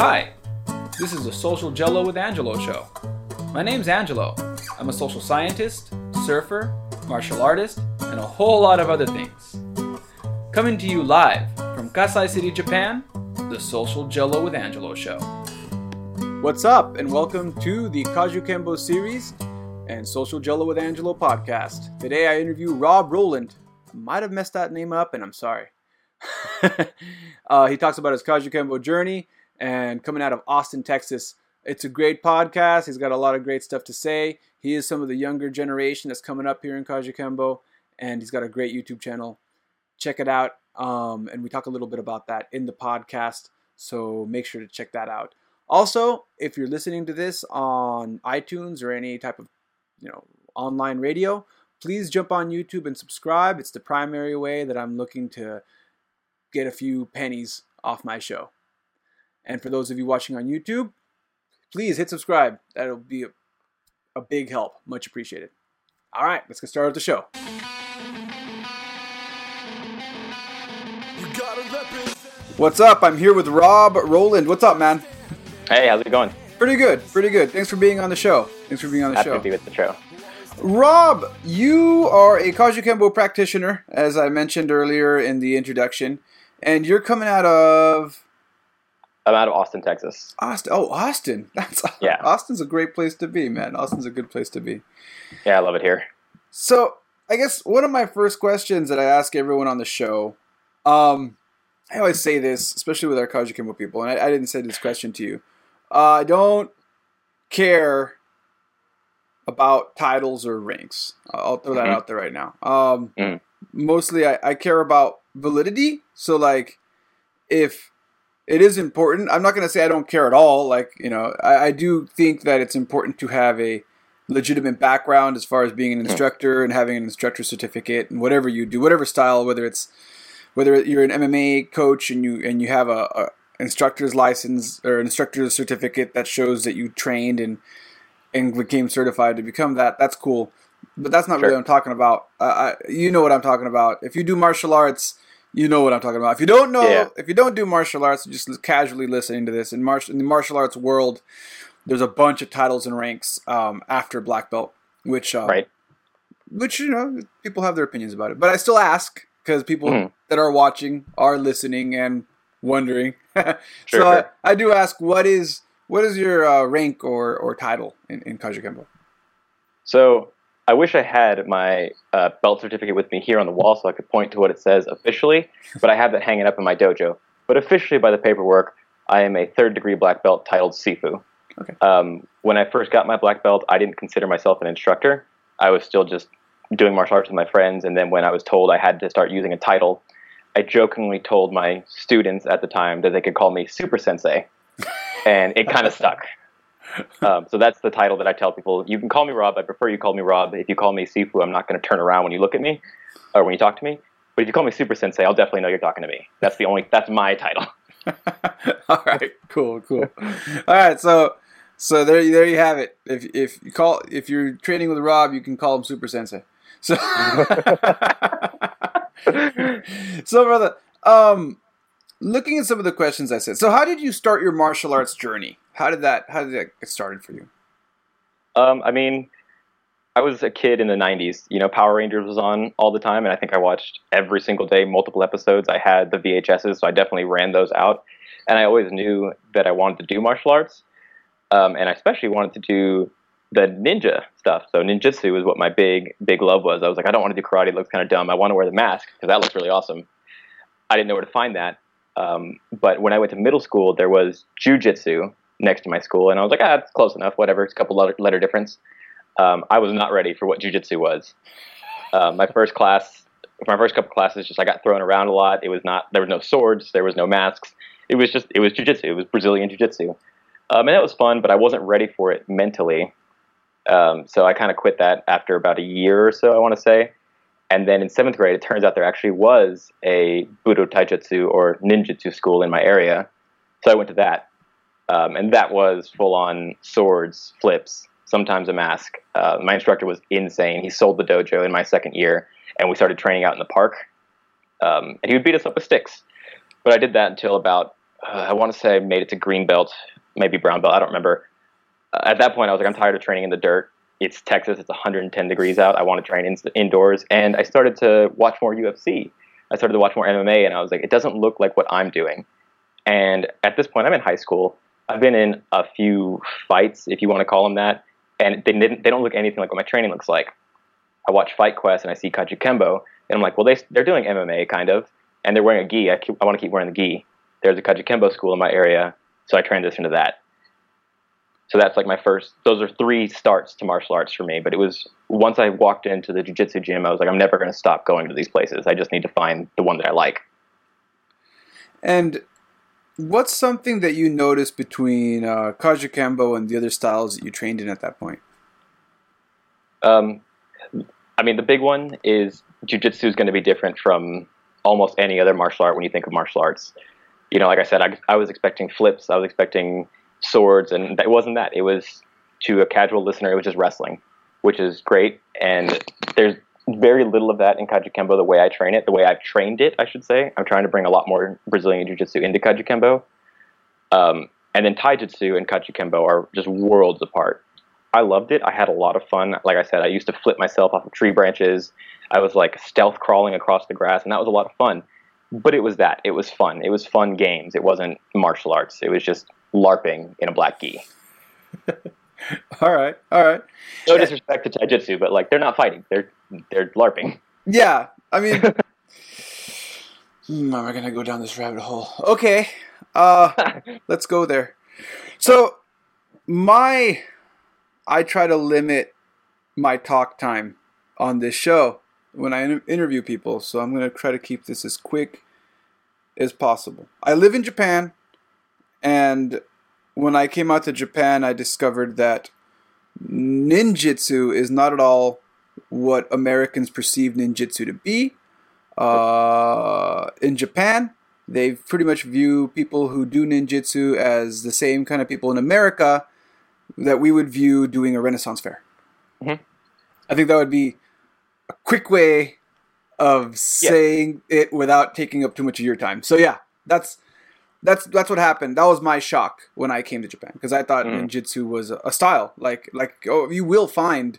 Hi, this is the Social Jello with Angelo show. My name's Angelo. I'm a social scientist, surfer, martial artist, and a whole lot of other things. Coming to you live from Kasai City, Japan, the Social Jello with Angelo show. What's up, and welcome to the Kajukenbo series and Social Jello with Angelo podcast. Today I interview Rob Roland. I might have messed that name up, and I'm sorry. uh, he talks about his Kajukenbo journey and coming out of Austin, Texas. It's a great podcast. He's got a lot of great stuff to say. He is some of the younger generation that's coming up here in Kajukenbo, and he's got a great YouTube channel. Check it out. Um, and we talk a little bit about that in the podcast, so make sure to check that out. Also, if you're listening to this on iTunes or any type of you know online radio, please jump on YouTube and subscribe. It's the primary way that I'm looking to get a few pennies off my show. And for those of you watching on YouTube, please hit subscribe. That'll be a, a big help. Much appreciated. All right, let's get started with the show. What's up? I'm here with Rob Roland. What's up, man? Hey, how's it going? Pretty good, pretty good. Thanks for being on the show. Thanks for being on the Happy show. to be with the show. Rob, you are a Kajukenbo practitioner, as I mentioned earlier in the introduction, and you're coming out of I'm out of Austin, Texas. Austin. Oh, Austin. That's Yeah. Austin's a great place to be, man. Austin's a good place to be. Yeah, I love it here. So, I guess one of my first questions that I ask everyone on the show, um, I always say this, especially with our Kajukenbo people, and I, I didn't say this question to you. Uh, I don't care about titles or ranks. I'll throw that Mhm. out there right now. Um, Mhm. Mostly, I, I care about validity. So, like, if it is important, I'm not going to say I don't care at all. Like, you know, I, I do think that it's important to have a legitimate background as far as being an instructor and having an instructor certificate and whatever you do, whatever style, whether it's whether you're an MMA coach and you and you have a, a instructor's license or an instructor's certificate that shows that you trained and and became certified to become that. That's cool, but that's not really what I'm talking about. Uh, I, you know what I'm talking about. If you do martial arts, you know what I'm talking about. If you don't know, Yeah. if you don't do martial arts, just casually listening to this in martial in the martial arts world, there's a bunch of titles and ranks um, after black belt, which um, Right. which you know people have their opinions about it. But I still ask because people Mhm. that are watching are listening and wondering. so Sure, I. I do ask, what is what is your uh, rank or, or title in, in Kajukenbo? So I wish I had my uh, belt certificate with me here on the wall so I could point to what it says officially, but I have that hanging up in my dojo. But officially, by the paperwork, I am a third degree black belt titled Sifu. Okay. Um, when I first got my black belt, I didn't consider myself an instructor. I was still just doing martial arts with my friends, and then when I was told I had to start using a title, I jokingly told my students at the time that they could call me Super Sensei, and it kind of stuck. Um, so that's the title that I tell people. You can call me Rob. I prefer you call me Rob. If you call me Sifu, I'm not going to turn around when you look at me or when you talk to me. But if you call me Super Sensei, I'll definitely know you're talking to me. That's the only. That's my title. All right, cool, cool. All right, so so there there you have it. If if you call if you're training with Rob, you can call him Super Sensei. So so brother, um, looking at some of the questions I said. So how did you start your martial arts journey? How did that how did that get started for you? Um, I mean, I was a kid in the '90s. You know, Power Rangers was on all the time, and I think I watched every single day, multiple episodes. I had the VHSs, so I definitely ran those out. And I always knew that I wanted to do martial arts, um, and I especially wanted to do the ninja stuff. So ninjutsu was what my big big love was. I was like, I don't want to do karate; it looks kind of dumb. I want to wear the mask because that looks really awesome. I didn't know where to find that. Um, but when I went to middle school, there was jujitsu next to my school, and I was like, ah, it's close enough. Whatever, it's a couple letter, letter difference. Um, I was not ready for what jujitsu was. Uh, my first class, my first couple classes, just I got thrown around a lot. It was not there was no swords, there was no masks. It was just it was jujitsu. It was Brazilian jiu-jitsu, um, and it was fun, but I wasn't ready for it mentally. Um, so I kind of quit that after about a year or so, I want to say. And then in seventh grade, it turns out there actually was a Budo Taijutsu or Ninjutsu school in my area. So I went to that. Um, and that was full on swords, flips, sometimes a mask. Uh, my instructor was insane. He sold the dojo in my second year, and we started training out in the park. Um, and he would beat us up with sticks. But I did that until about uh, I want to say made it to green belt, maybe brown belt. I don't remember. Uh, at that point, I was like, I'm tired of training in the dirt. It's Texas. It's 110 degrees out. I want to train in, indoors. And I started to watch more UFC. I started to watch more MMA, and I was like, it doesn't look like what I'm doing. And at this point, I'm in high school. I've been in a few fights, if you want to call them that, and they didn't. They don't look anything like what my training looks like. I watch Fight Quest and I see Kajukenbo, and I'm like, well, they they're doing MMA kind of, and they're wearing a gi. I, keep, I want to keep wearing the gi. There's a Kajukenbo school in my area, so I transitioned to that. So that's like my first. Those are three starts to martial arts for me. But it was once I walked into the jiu-jitsu gym, I was like, I'm never going to stop going to these places. I just need to find the one that I like. And what's something that you noticed between uh, Kajukenbo and the other styles that you trained in at that point? Um, I mean, the big one is jiu-jitsu is going to be different from almost any other martial art when you think of martial arts. You know, like I said, I, I was expecting flips. I was expecting swords, and it wasn't that. It was to a casual listener, it was just wrestling, which is great. And there's very little of that in Kajukenbo the way I train it, the way I've trained it, I should say. I'm trying to bring a lot more Brazilian Jiu Jitsu into Kajukenbo. Um, and then Taijutsu and Kajukenbo are just worlds apart. I loved it. I had a lot of fun. Like I said, I used to flip myself off of tree branches. I was like stealth crawling across the grass, and that was a lot of fun. But it was that. It was fun. It was fun games. It wasn't martial arts. It was just LARPing in a black gi. all right, all right. No disrespect to taijutsu, but like they're not fighting; they're they're LARPing. Yeah, I mean, hmm, am I gonna go down this rabbit hole? Okay, uh, let's go there. So, my, I try to limit my talk time on this show when I interview people, so I'm gonna try to keep this as quick as possible. I live in Japan. And when I came out to Japan, I discovered that ninjutsu is not at all what Americans perceive ninjutsu to be. Uh, in Japan, they pretty much view people who do ninjutsu as the same kind of people in America that we would view doing a Renaissance fair. Mm-hmm. I think that would be a quick way of saying yeah. it without taking up too much of your time. So yeah, that's that's that's what happened. That was my shock when I came to Japan because I thought mm. ninjutsu was a, style. Like like oh, you will find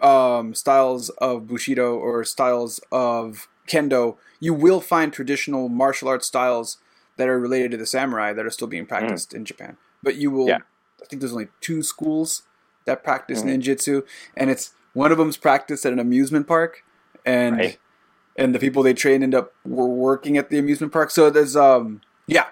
um, styles of bushido or styles of kendo. You will find traditional martial arts styles that are related to the samurai that are still being practiced mm. in Japan. But you will. Yeah. I think there's only two schools that practice mm. ninjutsu, and it's one of them's practiced at an amusement park, and right. and the people they train end up were working at the amusement park. So there's um yeah,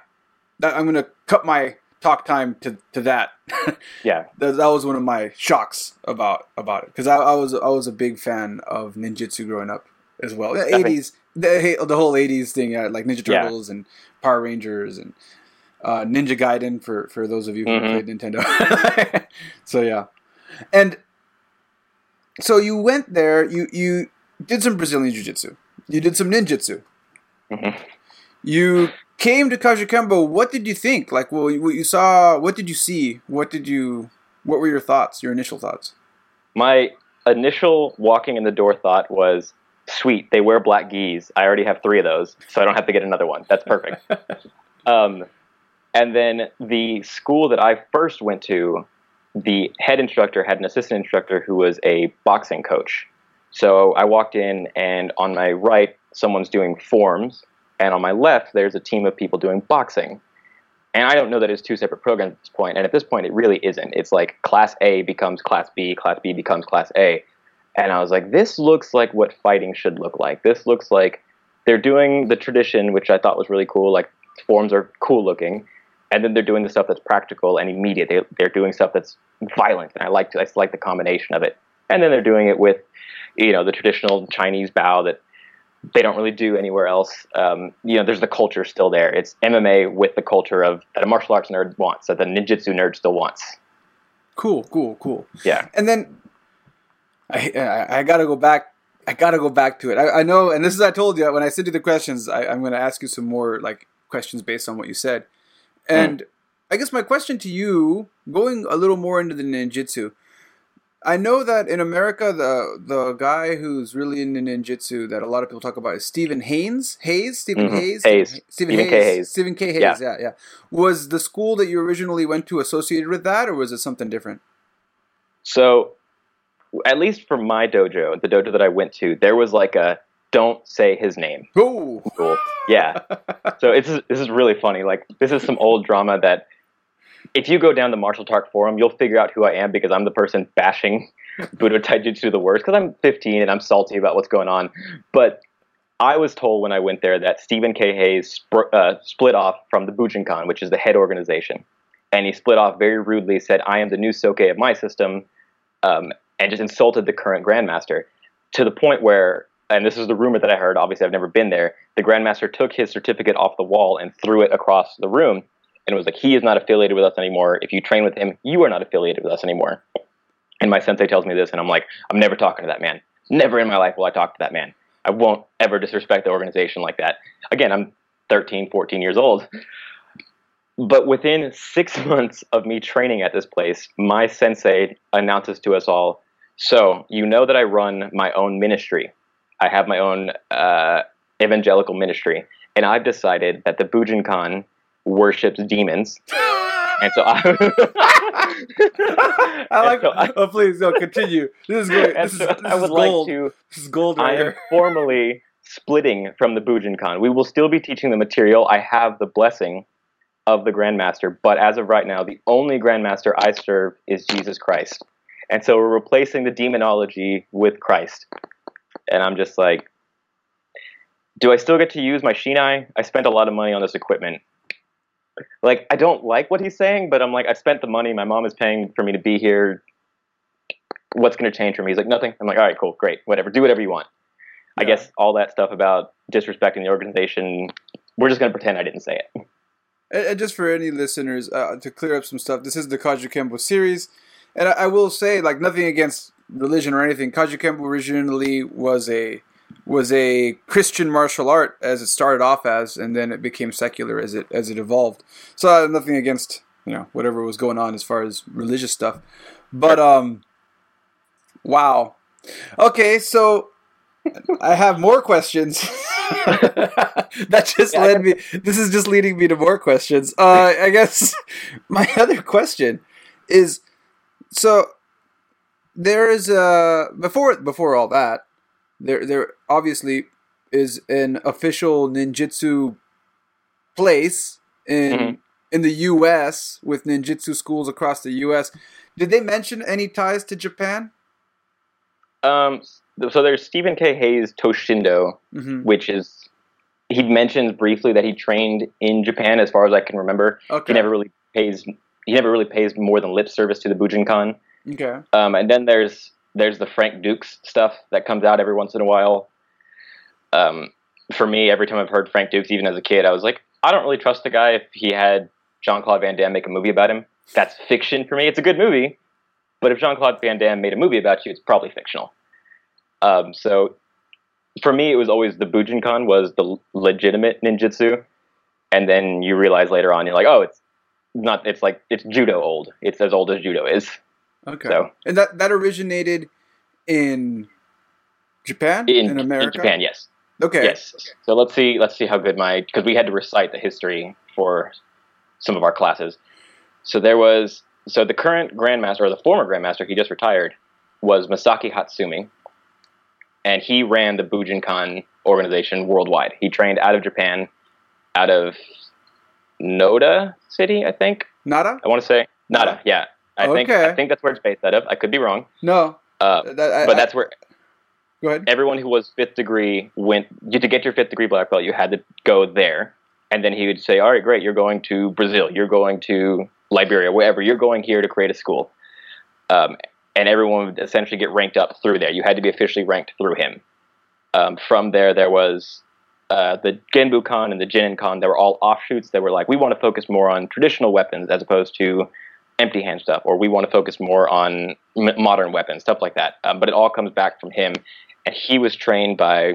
I'm gonna cut my talk time to, to that. yeah, that, that was one of my shocks about about it because I, I was I was a big fan of ninjutsu growing up as well. The Eighties, the the whole eighties thing, yeah, like Ninja Turtles yeah. and Power Rangers and uh, Ninja Gaiden for for those of you who mm-hmm. played Nintendo. so yeah, and so you went there. You you did some Brazilian jiu jitsu. You did some ninjutsu. Mm-hmm. You came to Kajukenbo, what did you think? Like, well, what you saw, what did you see? What did you, what were your thoughts, your initial thoughts? My initial walking in the door thought was, sweet, they wear black gis. I already have three of those, so I don't have to get another one. That's perfect. um, and then the school that I first went to, the head instructor had an assistant instructor who was a boxing coach. So I walked in, and on my right, someone's doing forms, and on my left there's a team of people doing boxing. And i don't know that it's two separate programs at this point. And at this point it really isn't. It's like class a becomes class b class b becomes class a. And i was like this looks like what fighting should look like. This looks like they're doing the tradition which i thought was really cool like forms are cool looking. And then they're doing the stuff that's practical and immediate. They, they're doing stuff that's violent. And i like to, i like the combination of it. And then they're doing it with you know the traditional chinese bow that they don't really do anywhere else. Um, you know, there's the culture still there. It's MMA with the culture of that a martial arts nerd wants, that the ninjutsu nerd still wants. Cool, cool, cool. Yeah. And then I I, I gotta go back. I gotta go back to it. I, I know, and this is I told you when I sent you the questions. I, am going to ask you some more like questions based on what you said. And mm. I guess my question to you, going a little more into the ninjutsu, I know that in America, the the guy who's really into ninjutsu that a lot of people talk about is Stephen Haynes. Hayes, Stephen Mhm. Hayes, Hayes. Stephen Hayes. Hayes. Stephen K. Hayes. Yeah. Yeah. yeah, Was the school that you originally went to associated with that, or was it something different? So, at least for my dojo, the dojo that I went to, there was like a don't say his name Oh, rule. Yeah. So it's this is really funny. Like this is some old drama that if you go down the Martial Talk forum, you'll figure out who I am because I'm the person bashing Budo Taijutsu the worst because I'm 15 and I'm salty about what's going on. But I was told when I went there that Stephen K. Hayes sp- uh, split off from the Bujinkan, which is the head organization, and he split off very rudely. Said, "I am the new Soke of my system," um, and just insulted the current Grandmaster to the point where, and this is the rumor that I heard. Obviously, I've never been there. The Grandmaster took his certificate off the wall and threw it across the room, and it was like, "He is not affiliated with us anymore. If you train with him, you are not affiliated with us anymore." And my sensei tells me this, and I'm like, "I'm never talking to that man. Never in my life will I talk to that man. I won't ever disrespect the organization like that." Again, I'm 13, 14 years old. But within six months of me training at this place, my sensei announces to us all So, you know that I run my own ministry. I have my own uh, evangelical ministry. And I've decided that the Bujinkan worships demons. And so I. I like. so I- oh, please, no, continue. This is great. This is, this I would gold. like to This is gold I right am here. formally splitting from the Bujinkan. We will still be teaching the material. I have the blessing of the Grandmaster, but as of right now, the only Grandmaster I serve is Jesus Christ. And so we're replacing the demonology with Christ. And I'm just like, do I still get to use my Shinai? I spent a lot of money on this equipment. Like, I don't like what he's saying, but I'm like, I spent the money. My mom is paying for me to be here. What's going to change for me? He's like, nothing. I'm like, all right, cool, great, whatever. Do whatever you want. I guess all that stuff about disrespecting the organization, we're just going to pretend I didn't say it. And, and just for any listeners, uh, to clear up some stuff, this is the Kaju Kempo series, and I, I will say, like, nothing against religion or anything. Kaju Kempo originally was a was a Christian martial art as it started off as, and then it became secular as it as it evolved. So I have nothing against you know whatever was going on as far as religious stuff, but um, wow, okay, so I have more questions. that just Yeah, led me. This is just leading me to more questions. Uh, I guess my other question is so there is a before before all that there there obviously is an official ninjutsu place in Mhm. in the U.S. with ninjutsu schools across the U.S. Did they mention any ties to Japan? Um, so there's Stephen K. Hayes Toshindo, hmm which is he mentions briefly that he trained in Japan, as far as I can remember. Okay. He never really pays he never really pays more than lip service to the Bujinkan. Okay. Um, and then there's there's the Frank Dux stuff that comes out every once in a while. Um, for me, every time I've heard Frank Dux, even as a kid, I was like, I don't really trust the guy if he had Jean Claude Van Damme make a movie about him. That's fiction for me. It's a good movie, but if Jean Claude Van Damme made a movie about you, it's probably fictional. Um, so for me, it was always the Bujinkan was the legitimate ninjutsu, and then you realize later on, you're like, oh, it's not. It's like it's judo old. It's as old as judo is. Okay. So- and that that originated in Japan in, America. in Japan. Yes, Okay. yes. So let's see, let's see how good my because we had to recite the history for some of our classes. So there was so the current grandmaster or the former grandmaster, he just retired, was Masaaki Hatsumi, and he ran the Bujinkan organization worldwide. He trained out of Japan, out of Noda City, I think. Nada? I want to say Nada. Yeah, I think I think that's where it's based out of. I could be wrong, No. uh, That, I, but that's where go ahead. everyone who was fifth degree went you, to get your fifth degree black belt you had to go there and then he would say all right great you're going to brazil you're going to liberia wherever you're going here to create a school um, and everyone would essentially get ranked up through there you had to be officially ranked through him um, from there there was uh, the genbukan and the jinenkan they were all offshoots that were like we want to focus more on traditional weapons as opposed to empty hand stuff or we want to focus more on m- modern weapons stuff like that um, but it all comes back from him and he was trained by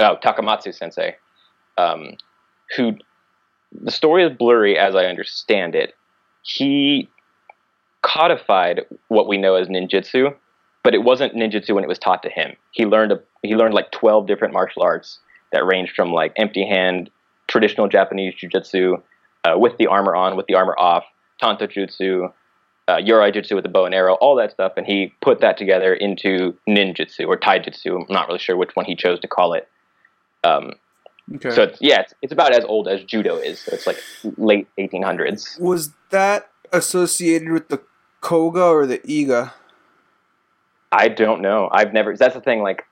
oh Takamatsu Sensei, um, who the story is blurry as I understand it. He codified what we know as ninjutsu, but it wasn't ninjutsu when it was taught to him. He learned a, he learned like 12 different martial arts that ranged from like empty hand, traditional Japanese jujitsu, uh, with the armor on, with the armor off, tanto jutsu, uh, Yorai Jutsu with the bow and arrow, all that stuff, and he put that together into ninjutsu or taijutsu. I'm not really sure which one he chose to call it. Um, Okay. So it's, yeah, it's, it's about as old as judo is. So it's like late 1800s. was that associated with the Koga or the Iga? I don't know. I've never. That's the thing. Like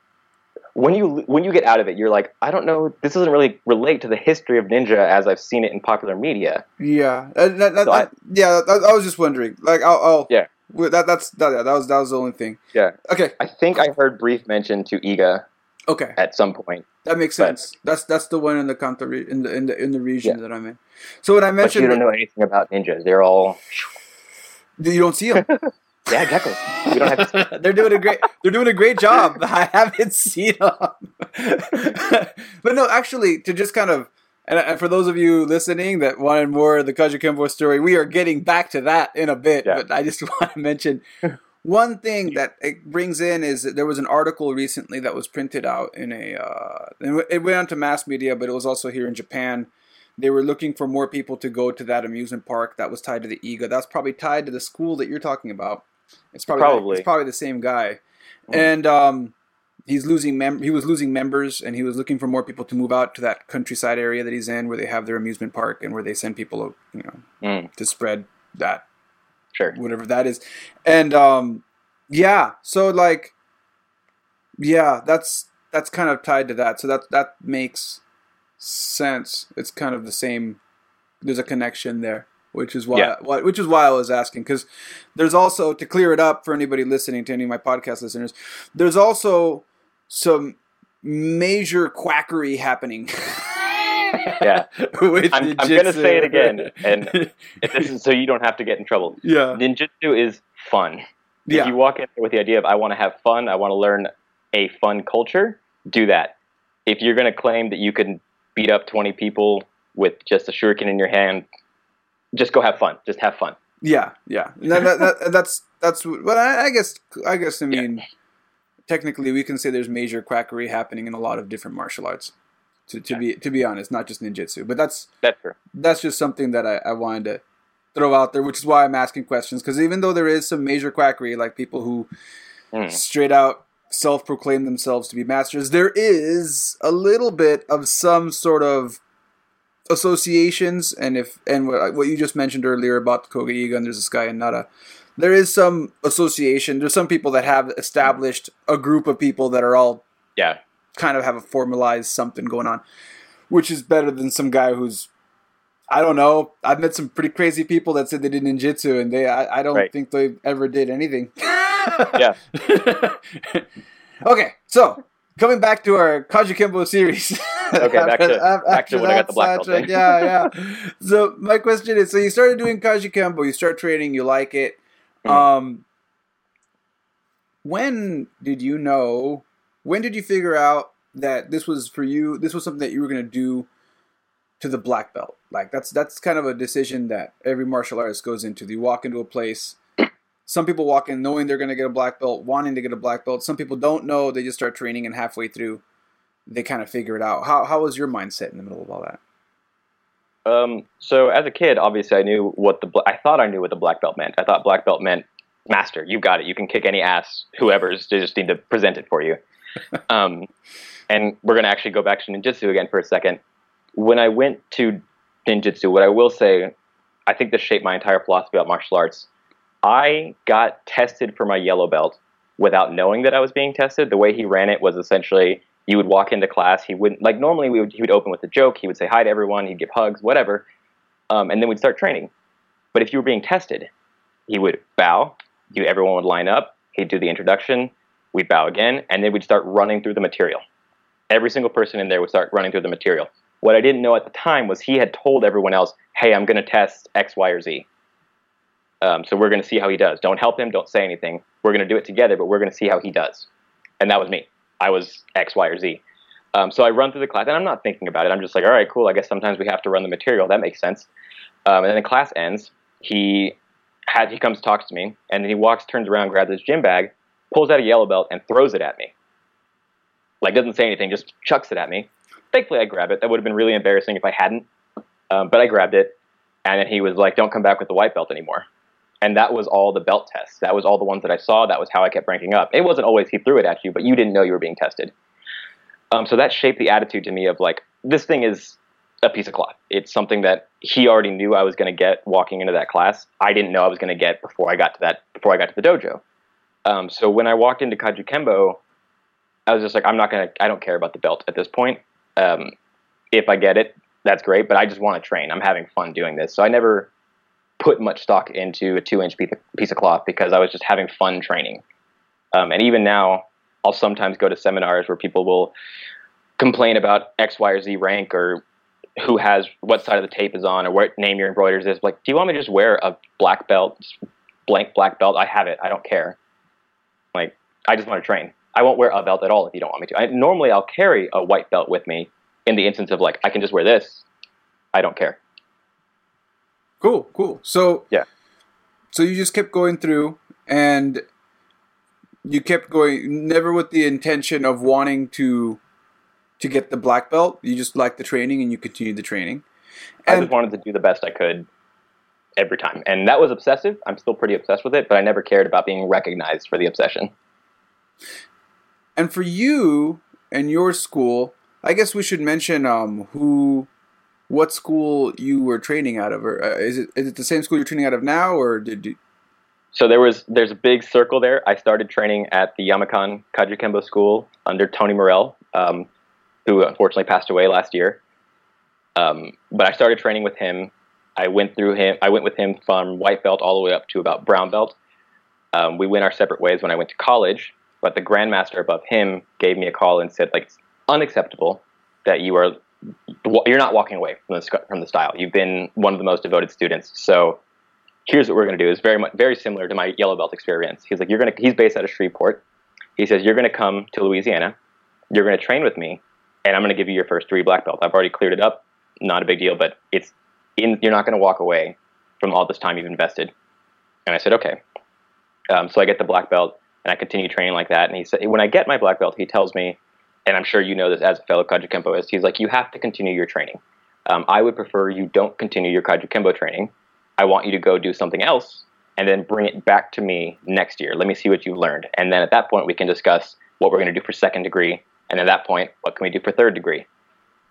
when you when you get out of it, you're like, I don't know. This doesn't really relate to the history of ninja as I've seen it in popular media. Yeah, that- that- So I- yeah. I, was just wondering. Like, I'll, I'll Yeah. That that's that, yeah, that was that was the only thing. Yeah. Okay. I think I heard brief mention to Iga Okay. at some point, That makes But- sense. That's that's the one in the re- in the in the in the region that I'm in. So when I mentioned, but you don't know anything about ninjas. They're all you don't see them. yeah, exactly. We don't have to. they're doing a great they're doing a great job. I haven't seen them. but no, actually, to just kind of and, and for those of you listening that wanted more of the Kaji story, we are getting back to that in a bit. Yeah. But I just want to mention one thing that it brings in is that there was an article recently that was printed out in a uh, it went on to mass media, but it was also here in Japan. They were looking for more people to go to that amusement park that was tied to the IGA. That's probably tied to the school that you're talking about. It's probably Probably. it's probably the same guy, Mm. and um, he's losing mem- he was losing members, and he was looking for more people to move out to that countryside area that he's in, where they have their amusement park and where they send people, you know, Mm, to spread that sure. whatever that is. And um yeah, so like yeah, that's that's kind of tied to that. So that that makes sense. It's kind of the same there's a connection there, which is why, Yeah. why which is why I was asking cuz there's also to clear it up for anybody listening to any of my podcast listeners, there's also some major quackery happening. Yeah. I'm, I'm gonna say it again, and if this is so you don't have to get in trouble. yeah. Ninjutsu is fun. If Yeah. you walk in with the idea of I want to have fun, I want to learn a fun culture, do that. If you're going to claim that you can beat up 20 people with just a shuriken in your hand, just go have fun. Just have fun. Yeah, yeah. That, that, that, that's that's. what- But I, I guess I guess I Yeah. mean, technically, we can say there's major quackery happening in a lot of different martial arts. To, to be to be honest, not just ninjutsu, but that's That's true. that's just something that I, I wanted to throw out there, which is why I'm asking questions. Because even though there is some major quackery, like people who Mm. straight out self-proclaim themselves to be masters, there is a little bit of some sort of associations, and if and what, what you just mentioned earlier about the Kogaiga and there's this guy in Nara, there is some association. There's some people that have established a group of people that are all Yeah. kind of have a formalized something going on, which is better than some guy who's I don't know. I've met some pretty crazy people that said they did ninjutsu, and they I, I don't Right. think they ever did anything. Yeah. okay, so coming back to our Kaji Kembo series. Okay, back to- Af- back to when I got the black belt then. Yeah, yeah. so my question is: so you started doing Kaji Kembo, you start training, you like it. Mhm. Um, when did you know? When did you figure out that this was for you? This was something that you were going to do to the black belt. Like that's that's kind of a decision that every martial artist goes into. You walk into a place. Some people walk in knowing they're going to get a black belt, wanting to get a black belt. Some people don't know; they just start training, and halfway through, they kind of figure it out. How how was your mindset in the middle of all that? Um, so as a kid, obviously, I knew what the I thought I knew what the black belt meant. I thought black belt meant master. You got it. You can kick any ass. Whoever's they just need to present it for you. um, and we're gonna actually go back to ninjutsu again for a second. When I went to ninjutsu, what I will say, I think this shaped my entire philosophy about martial arts. I got tested for my yellow belt without knowing that I was being tested. The way he ran it was essentially you would walk into class. He wouldn't like normally we would he would open with a joke. He would say hi to everyone. He'd give hugs, whatever, um, and then we'd start training. But if you were being tested, he would bow. You everyone would line up. He'd do the introduction. We'd bow again, and then we'd start running through the material. Every single person in there would start running through the material. What I didn't know at the time was he had told everyone else, "Hey, I'm going to test X, Y, or Z." Um, so we're going to see how he does. Don't help him. Don't say anything. We're going to do it together, but we're going to see how he does. And that was me. I was X, Y, or Z. Um, so I run through the class, and I'm not thinking about it. I'm just like, all right, cool. I guess sometimes we have to run the material. That makes sense. Um, and then the class ends. He had he comes talks to me, and then he walks, turns around, grabs his gym bag, pulls out a yellow belt, and throws it at me. Like doesn't say anything, just chucks it at me. Thankfully, I grab it. That would have been really embarrassing if I hadn't, um, but I grabbed it, and then he was like, "Don't come back with the white belt anymore." And that was all the belt tests. That was all the ones that I saw. That was how I kept ranking up. It wasn't always he threw it at you, but you didn't know you were being tested. Um, so that shaped the attitude to me of like, this thing is a piece of cloth. It's something that he already knew I was going to get walking into that class. I didn't know I was going to get before I got to that before I got to the dojo. Um, so when I walked into Kaju Kajukenbo, I was just like, I'm not going to. I don't care about the belt at this point. Um, if I get it, that's great. But I just want to train. I'm having fun doing this. So I never put much stock into a two inch piece of cloth because I was just having fun training. Um, and even now, I'll sometimes go to seminars where people will complain about X, Y, or Z rank or who has what side of the tape is on or what name your embroiders is. Like, do you want me to just wear a black belt, blank black belt? I have it. I don't care. Like, I just want to train. I won't wear a belt at all if you don't want me to. I, normally, I'll carry a white belt with me in the instance of like, I can just wear this. I don't care. Cool, cool. So yeah, so you just kept going through, and you kept going, never with the intention of wanting to to get the black belt. You just liked the training, and you continued the training. And I just wanted to do the best I could every time, and that was obsessive. I'm still pretty obsessed with it, but I never cared about being recognized for the obsession. And for you and your school, I guess we should mention um, who what school you were training out of, or uh, is it is it the same school you're training out of now, or did you? So there was there's a big circle there. I started training at the Yamakan Kajukenbo School under Tony Morel, um, who unfortunately passed away last year. Um, but I started training with him. I went through him. I went with him from white belt all the way up to about brown belt. Um, we went our separate ways when I went to college. But the grandmaster above him gave me a call and said, like, it's unacceptable that you are you're not walking away from the from the style. You've been one of the most devoted students. So here's what we're going to do. It's very much very similar to my yellow belt experience. He's like, you're going to. He's based out of Shreveport. He says you're going to come to Louisiana. You're going to train with me, and I'm going to give you your first three black belts. I've already cleared it up. Not a big deal, but it's in. You're not going to walk away from all this time you've invested. And I said, okay. Um, so I get the black belt, and I continue training like that. And he said, when I get my black belt, he tells me and I'm sure you know this as a fellow Kajukenboist, he's like, you have to continue your training. Um, I would prefer you don't continue your Kajukenbo training. I want you to go do something else and then bring it back to me next year. Let me see what you've learned. And then at that point, we can discuss what we're going to do for second degree. And at that point, what can we do for third degree?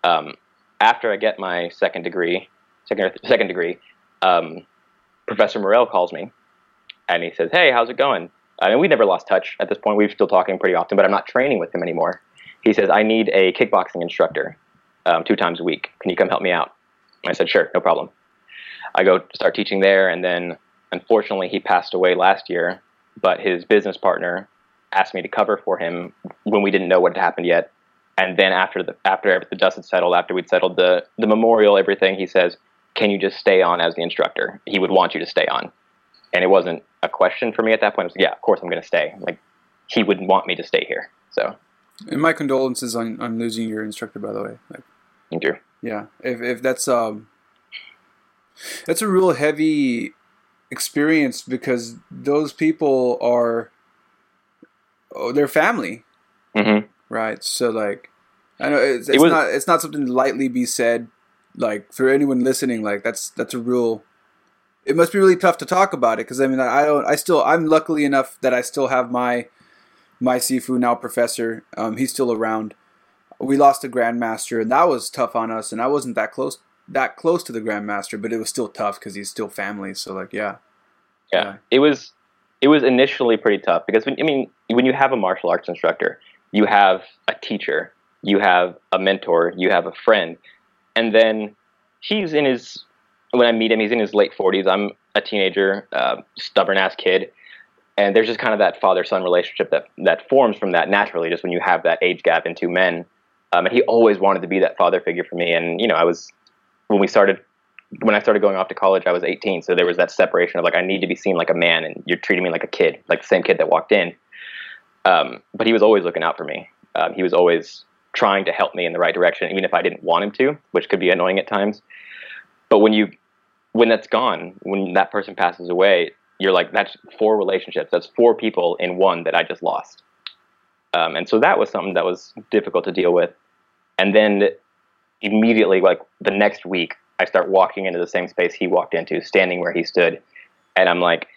Um, after I get my second degree, second, second degree, um, Professor Morel calls me and he says, Hey, how's it going? I mean, we never lost touch at this point. We're still talking pretty often, but I'm not training with him anymore he says, I need a kickboxing instructor um, two times a week. Can you come help me out? I said, sure, no problem. I go start teaching there, and then unfortunately, he passed away last year, but his business partner asked me to cover for him when we didn't know what had happened yet. And then after the after the dust had settled, after we'd settled the the memorial, everything, he says, "Can you just stay on as the instructor? He would want you to stay on." And it wasn't a question for me at that point. It was, "Yeah, of course I'm going to stay." Like he wouldn't want me to stay here. So and my condolences on, on losing your instructor, by the way. Like, Thank you. Yeah, if if that's um, that's a real heavy experience because those people are, oh, their family, mm-hmm. right? So like, I know it's, it's it was, not it's not something to lightly be said. Like for anyone listening, like that's that's a real. It must be really tough to talk about it because I mean I don't I still I'm luckily enough that I still have my my Sifu, now professor. Um, he's still around. We lost a grandmaster, and that was tough on us. And I wasn't that close that close to the grandmaster, but it was still tough because he's still family. So like, yeah. yeah, yeah, it was it was initially pretty tough because when, I mean when you have a martial arts instructor, you have a teacher, you have a mentor, you have a friend, and then he's in his when I meet him, he's in his late forties. I'm a teenager, uh, stubborn ass kid and there's just kind of that father son relationship that that forms from that naturally just when you have that age gap in two men. Um, and he always wanted to be that father figure for me. And you know i was when we started when i started going off to college i was 18 so there was that separation of like i need to be seen like a man and you're treating me like a kid like the same kid that walked in. Um, but he was always looking out for me. Um, he was always trying to help me in the right direction even if i didn't want him to which could be annoying at times. But when you when that's gone when that person passes away you're like that's four relationships. That's four people in one that I just lost. Um, and so that was something that was difficult to deal with. And then immediately, like the next week, I start walking into the same space he walked into, standing where he stood, and I'm like,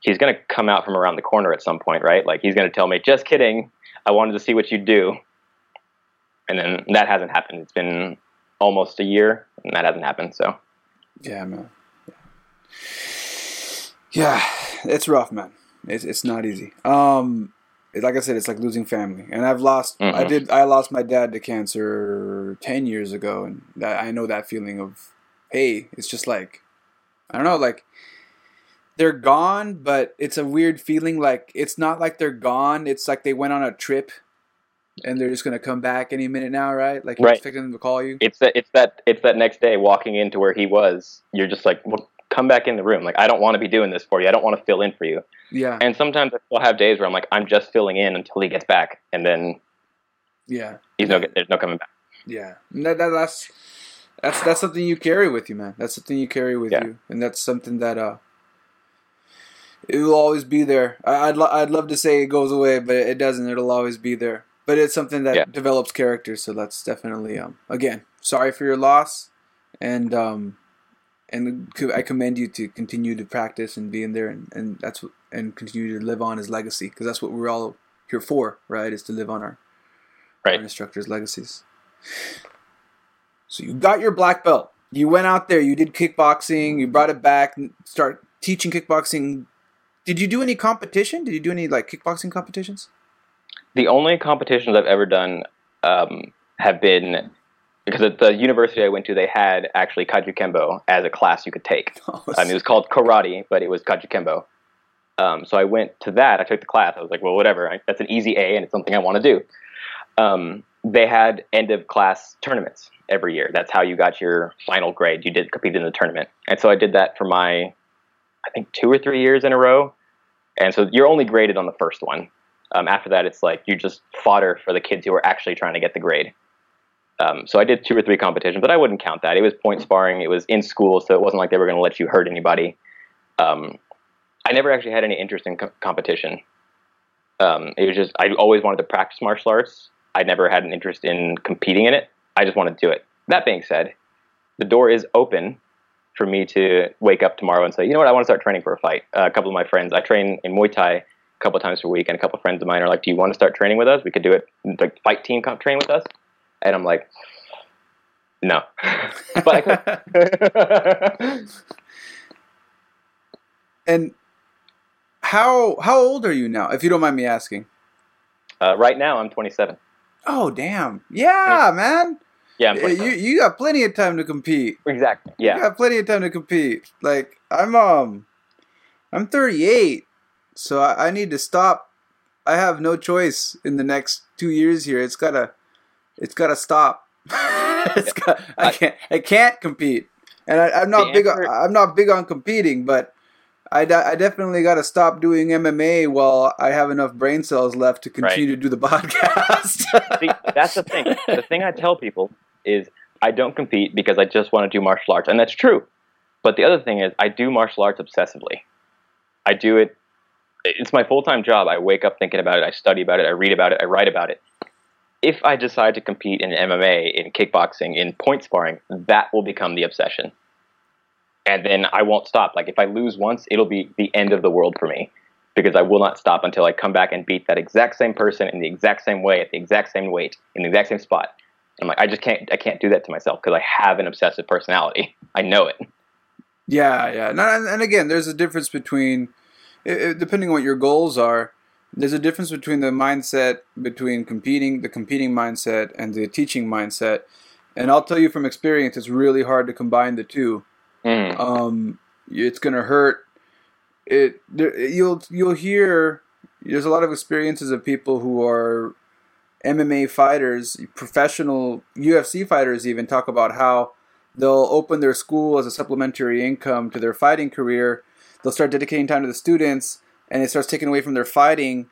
he's gonna come out from around the corner at some point, right? Like he's gonna tell me, just kidding. I wanted to see what you do. And then that hasn't happened. It's been almost a year, and that hasn't happened. So Yeah, man. Yeah, it's rough, man. It's it's not easy. Um, like I said, it's like losing family, and I've lost. I Mhm. did. I lost my dad to cancer ten years ago, and that, I know that feeling of, hey, it's just like, I don't know, like they're gone, but it's a weird feeling. Like it's not like they're gone. It's like they went on a trip, and they're just gonna come back any minute now, right? Like you're Right. expecting them to call you. it's that it's that it's that next day walking into where he was. You're just like, well, come back in the room. Like I don't want to be doing this for you. I don't want to fill in for you. Yeah, And sometimes I still have days where I'm like, I'm just filling in until he gets back, and then yeah. he's no there's no coming back. Yeah, that, that, that's that's that's something you carry with you, man. That's something you carry with Yeah. you, and that's something that uh, it will always be there. I, I'd lo- I'd love to say it goes away, but it doesn't. It'll always be there. But it's something that Yeah. develops character, so that's definitely um again sorry for your loss, and um and I commend you to continue to practice and be in there, and, and that's what, and continue to live on his legacy because that's what we're all here for, right? Is to live on our Right. our instructors' legacies. So you got your black belt. You went out there. You did kickboxing. You brought it back. Start teaching kickboxing. Did you do any competition? Did you do any like kickboxing competitions? The only competitions I've ever done um, have been because at the university I went to, they had actually Kajukenbo as a class you could take. I mean, it was called karate, but it was Kajukenbo. Um, so I went to that. I took the class. I was like, well, whatever. I, that's an easy A, and it's something I want to do. Um, they had end of class tournaments every year. That's how you got your final grade. You did compete in the tournament, and so I did that for my, I think two or three years in a row. And so you're only graded on the first one. Um, after that, it's like you just fodder for the kids who are actually trying to get the grade. Um, so I did two or three competitions, but I wouldn't count that. It was point sparring. It was in school, so it wasn't like they were going to let you hurt anybody. Um, I never actually had any interest in co- competition. Um, it was just I always wanted to practice martial arts. I never had an interest in competing in it. I just wanted to do it. That being said, the door is open for me to wake up tomorrow and say, you know what, I want to start training for a fight. Uh, a couple of my friends, I train in Muay Thai a couple of times per week, and a couple of friends of mine are like, do you want to start training with us? We could do it like fight team comp train with us. And I'm like, no, but I could. and how how old are you now, if you don't mind me asking? uh, right now, I'm 27. Oh damn! Yeah, man. Yeah, You you got plenty of time to compete. exactly. Yeah, you got plenty of time to compete. Like I'm um I'm 38, so I, I need to stop. I have no choice in the next two years here. It's gotta it's gotta stop. it's got, I can't I can't compete, and I, I'm not big. On, I'm not big on competing, but. I, I definitely got to stop doing MMA while I have enough brain cells left to continue to do the podcast. See, that's the thing. The thing I tell people is I don't compete because I just want to do martial arts, and that's true. But the other thing is I do martial arts obsessively. I do it. It's my full time job. I wake up thinking about it. I study about it. I read about it. I write about it. If I decide to compete in MMA, in kickboxing, in point sparring, that will become the obsession. And then I won't stop. Like if I lose once, it'll be the end of the world for me because I will not stop until I come back and beat that exact same person in the exact same way at the exact same weight in the exact same spot. I'm like, I just can't, I can't do that to myself because I have an obsessive personality. I know it. Yeah, yeah. And, again, there's a difference between, depending on what your goals are, there's a difference between the mindset between competing, the competing mindset, and the teaching mindset. And I'll tell you from experience, it's really hard to combine the two. Mm. Um, it's gonna hurt. It there, you'll you'll hear. There's a lot of experiences of people who are MMA fighters, professional UFC fighters, even talk about how they'll open their school as a supplementary income to their fighting career. They'll start dedicating time to the students, and it starts taking away from their fighting.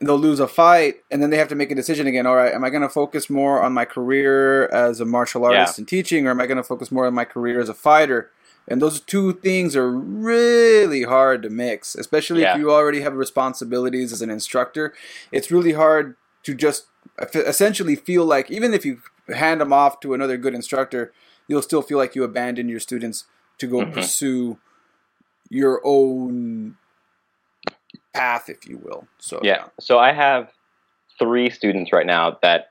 They'll lose a fight, and then they have to make a decision again. All right, am I going to focus more on my career as a martial artist and teaching, or am I going to focus more on my career as a fighter? And those two things are really hard to mix, especially Yeah. if you already have responsibilities as an instructor. It's really hard to just essentially feel like, even if you hand them off to another good instructor, you'll still feel like you abandon your students to go Mhm. pursue your own path, if you will. So Yeah. So I have three students right now that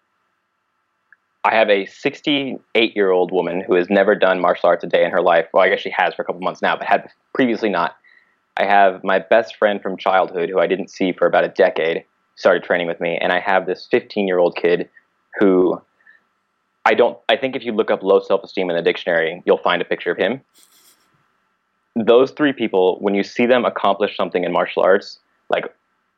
I have a 68 year old woman who has never done martial arts a day in her life. Well, I guess she has for a couple months now, but had previously not. I have my best friend from childhood who I didn't see for about a decade started training with me, and I have this 15 year old kid who I don't. I think if you look up low self esteem in the dictionary, you'll find a picture of him. Those three people, when you see them accomplish something in martial arts, like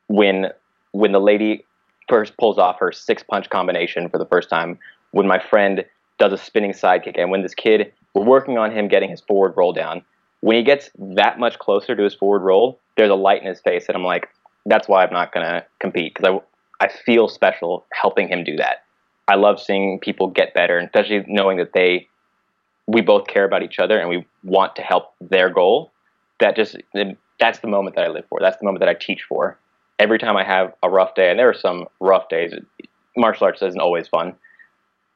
when when the lady first pulls off her six punch combination for the first time, when my friend does a spinning side kick, and when this kid we're working on him getting his forward roll down. When he gets that much closer to his forward roll, there's a light in his face, and I'm like, that's why I'm not gonna compete because I I feel special helping him do that. I love seeing people get better, and especially knowing that they we both care about each other and we want to help their goal. That just that's the moment that I live for. That's the moment that I teach for. Every time I have a rough day, and there are some rough days. Martial arts isn't always fun.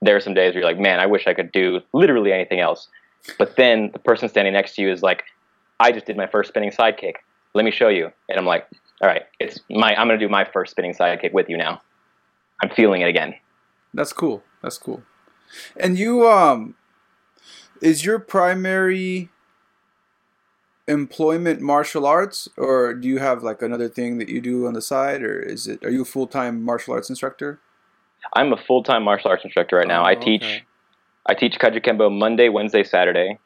There are some days where you're like, man, I wish I could do literally anything else. But then the person standing next to you is like, I just did my first spinning side kick. Let me show you. And I'm like, all right, it's my I'm gonna do my first spinning side kick with you now. I'm feeling it again. That's cool. That's cool. And you, um, is your primary employment martial arts, or do you have like another thing that you do on the side, or is it? Are you a full time martial arts instructor? I'm a full time martial arts instructor right now. Oh, I teach okay. I teach Kajukenbo Monday, Wednesday, Saturday,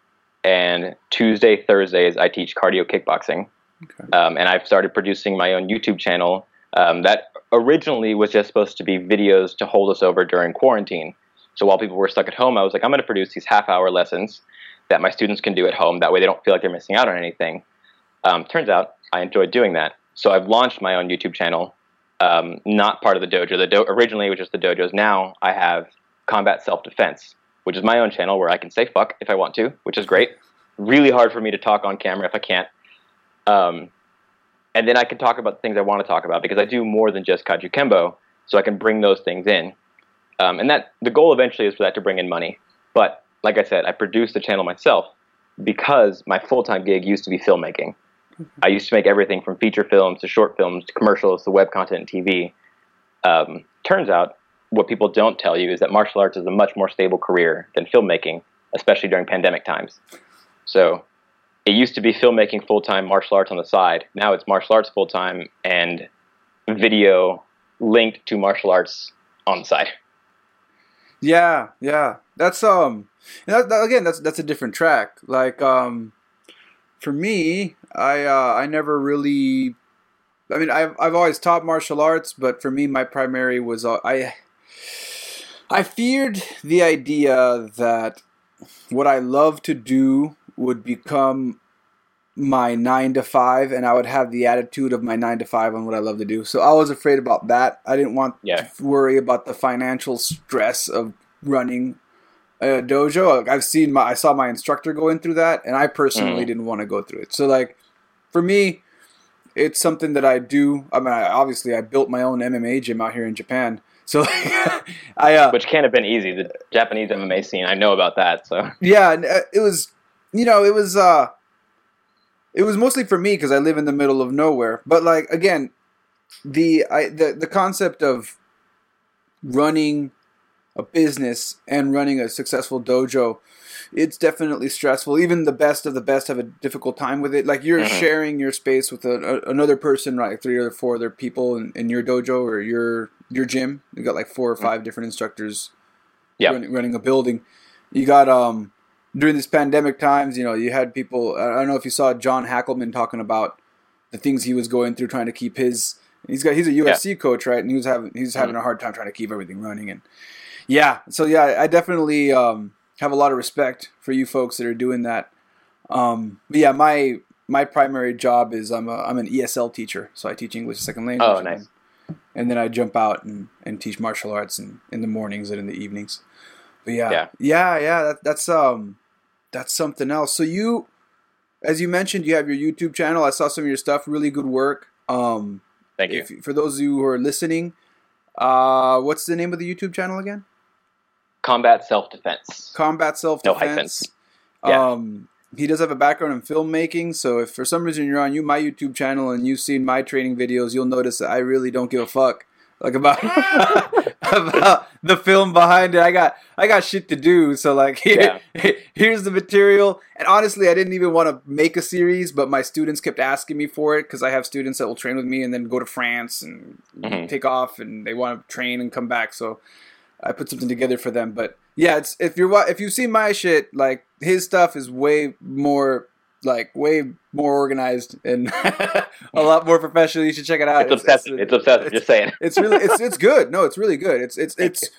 and Tuesday, Thursdays I teach cardio kickboxing. Okay. Um, and I've started producing my own YouTube channel um, that originally was just supposed to be videos to hold us over during quarantine. So while people were stuck at home, I was like, I'm going to produce these half hour lessons that my students can do at home. That way they don't feel like they're missing out on anything. Um, turns out I enjoyed doing that. So I've launched my own YouTube channel, um, not part of the dojo. The do- originally it was just the dojos. Now I have Combat Self Defense, which is my own channel where I can say fuck if I want to, which is great. Really hard for me to talk on camera if I can't. Um, and then I can talk about the things I want to talk about because I do more than just Kajukenbo, so I can bring those things in. Um, and that the goal eventually is for that to bring in money. But like I said, I produce the channel myself because my full time gig used to be filmmaking. I used to make everything from feature films to short films to commercials to web content and TV. Um, turns out, what people don't tell you is that martial arts is a much more stable career than filmmaking, especially during pandemic times. So it used to be filmmaking full time, martial arts on the side. Now it's martial arts full time and video linked to martial arts on the side. Yeah, yeah. That's um, and that, that- again, that's that's a different track. Like um, for me, I uh, I never really. I mean, I've I've always taught martial arts, but for me, my primary was uh, I. I feared the idea that what I love to do would become my nine to five, and I would have the attitude of my nine to five on what I love to do. So I was afraid about that. I didn't want Yeah. to worry about the financial stress of running a dojo. I've seen my, I saw my instructor going through that, and I personally Mm. didn't want to go through it. So like, for me, it's something that I do. I mean, I, obviously, I built my own MMA gym out here in Japan. So I, uh, Which can't have been easy. The Japanese MMA scene, I know about that. So yeah, uh, it was, you know, it was, uh, it was mostly for me because I live in the middle of nowhere. But like again, the I the the concept of running a business and running a successful dojo, it's definitely stressful. Even the best of the best have a difficult time with it. Like you're Mhm. sharing your space with a, a, another person, right? Like three or four other people in, in your dojo or your your gym. You got like four or five different instructors Yeah. running, running a building. You got um during these pandemic times, you know, you had people. I don't know if you saw John Hackleman talking about the things he was going through trying to keep his. He's got he's a UFC coach, right? And he was having he was having a hard time trying to keep everything running. And yeah, so yeah, I definitely um, have a lot of respect for you folks that are doing that. Um, but yeah, my my primary job is I'm a I'm an ESL teacher, so I teach English as a second language. Oh, and nice. then- And then I jump out and, and teach martial arts in, in the mornings and in the evenings. But yeah, Yeah. yeah, yeah, that, that's um, that's something else. So you, as you mentioned, you have your YouTube channel. I saw some of your stuff. Really good work. Um, Thank you. if, for those of you who are listening, uh, what's the name of the YouTube channel again? Combat self defense. Combat Self No Defense. hyphens. Yeah. Um, he does have a background in filmmaking, so if for some reason you're on you my YouTube channel and you've seen my training videos, you'll notice that I really don't give a fuck like about about the film behind it. I got I got shit to do, so like here, here's the material. And honestly, I didn't even want to make a series, but my students kept asking me for it because I have students that will train with me and then go to France and Mhm. take off, and they want to train and come back. So I put something together for them. But yeah, it's if you're if you've seen my shit, like his stuff is way more like way more organized and a lot more professional. You should check it out. It's obsessive. It's obsessive. Just saying. It's really it's it's good. No, it's really good. It's it's it's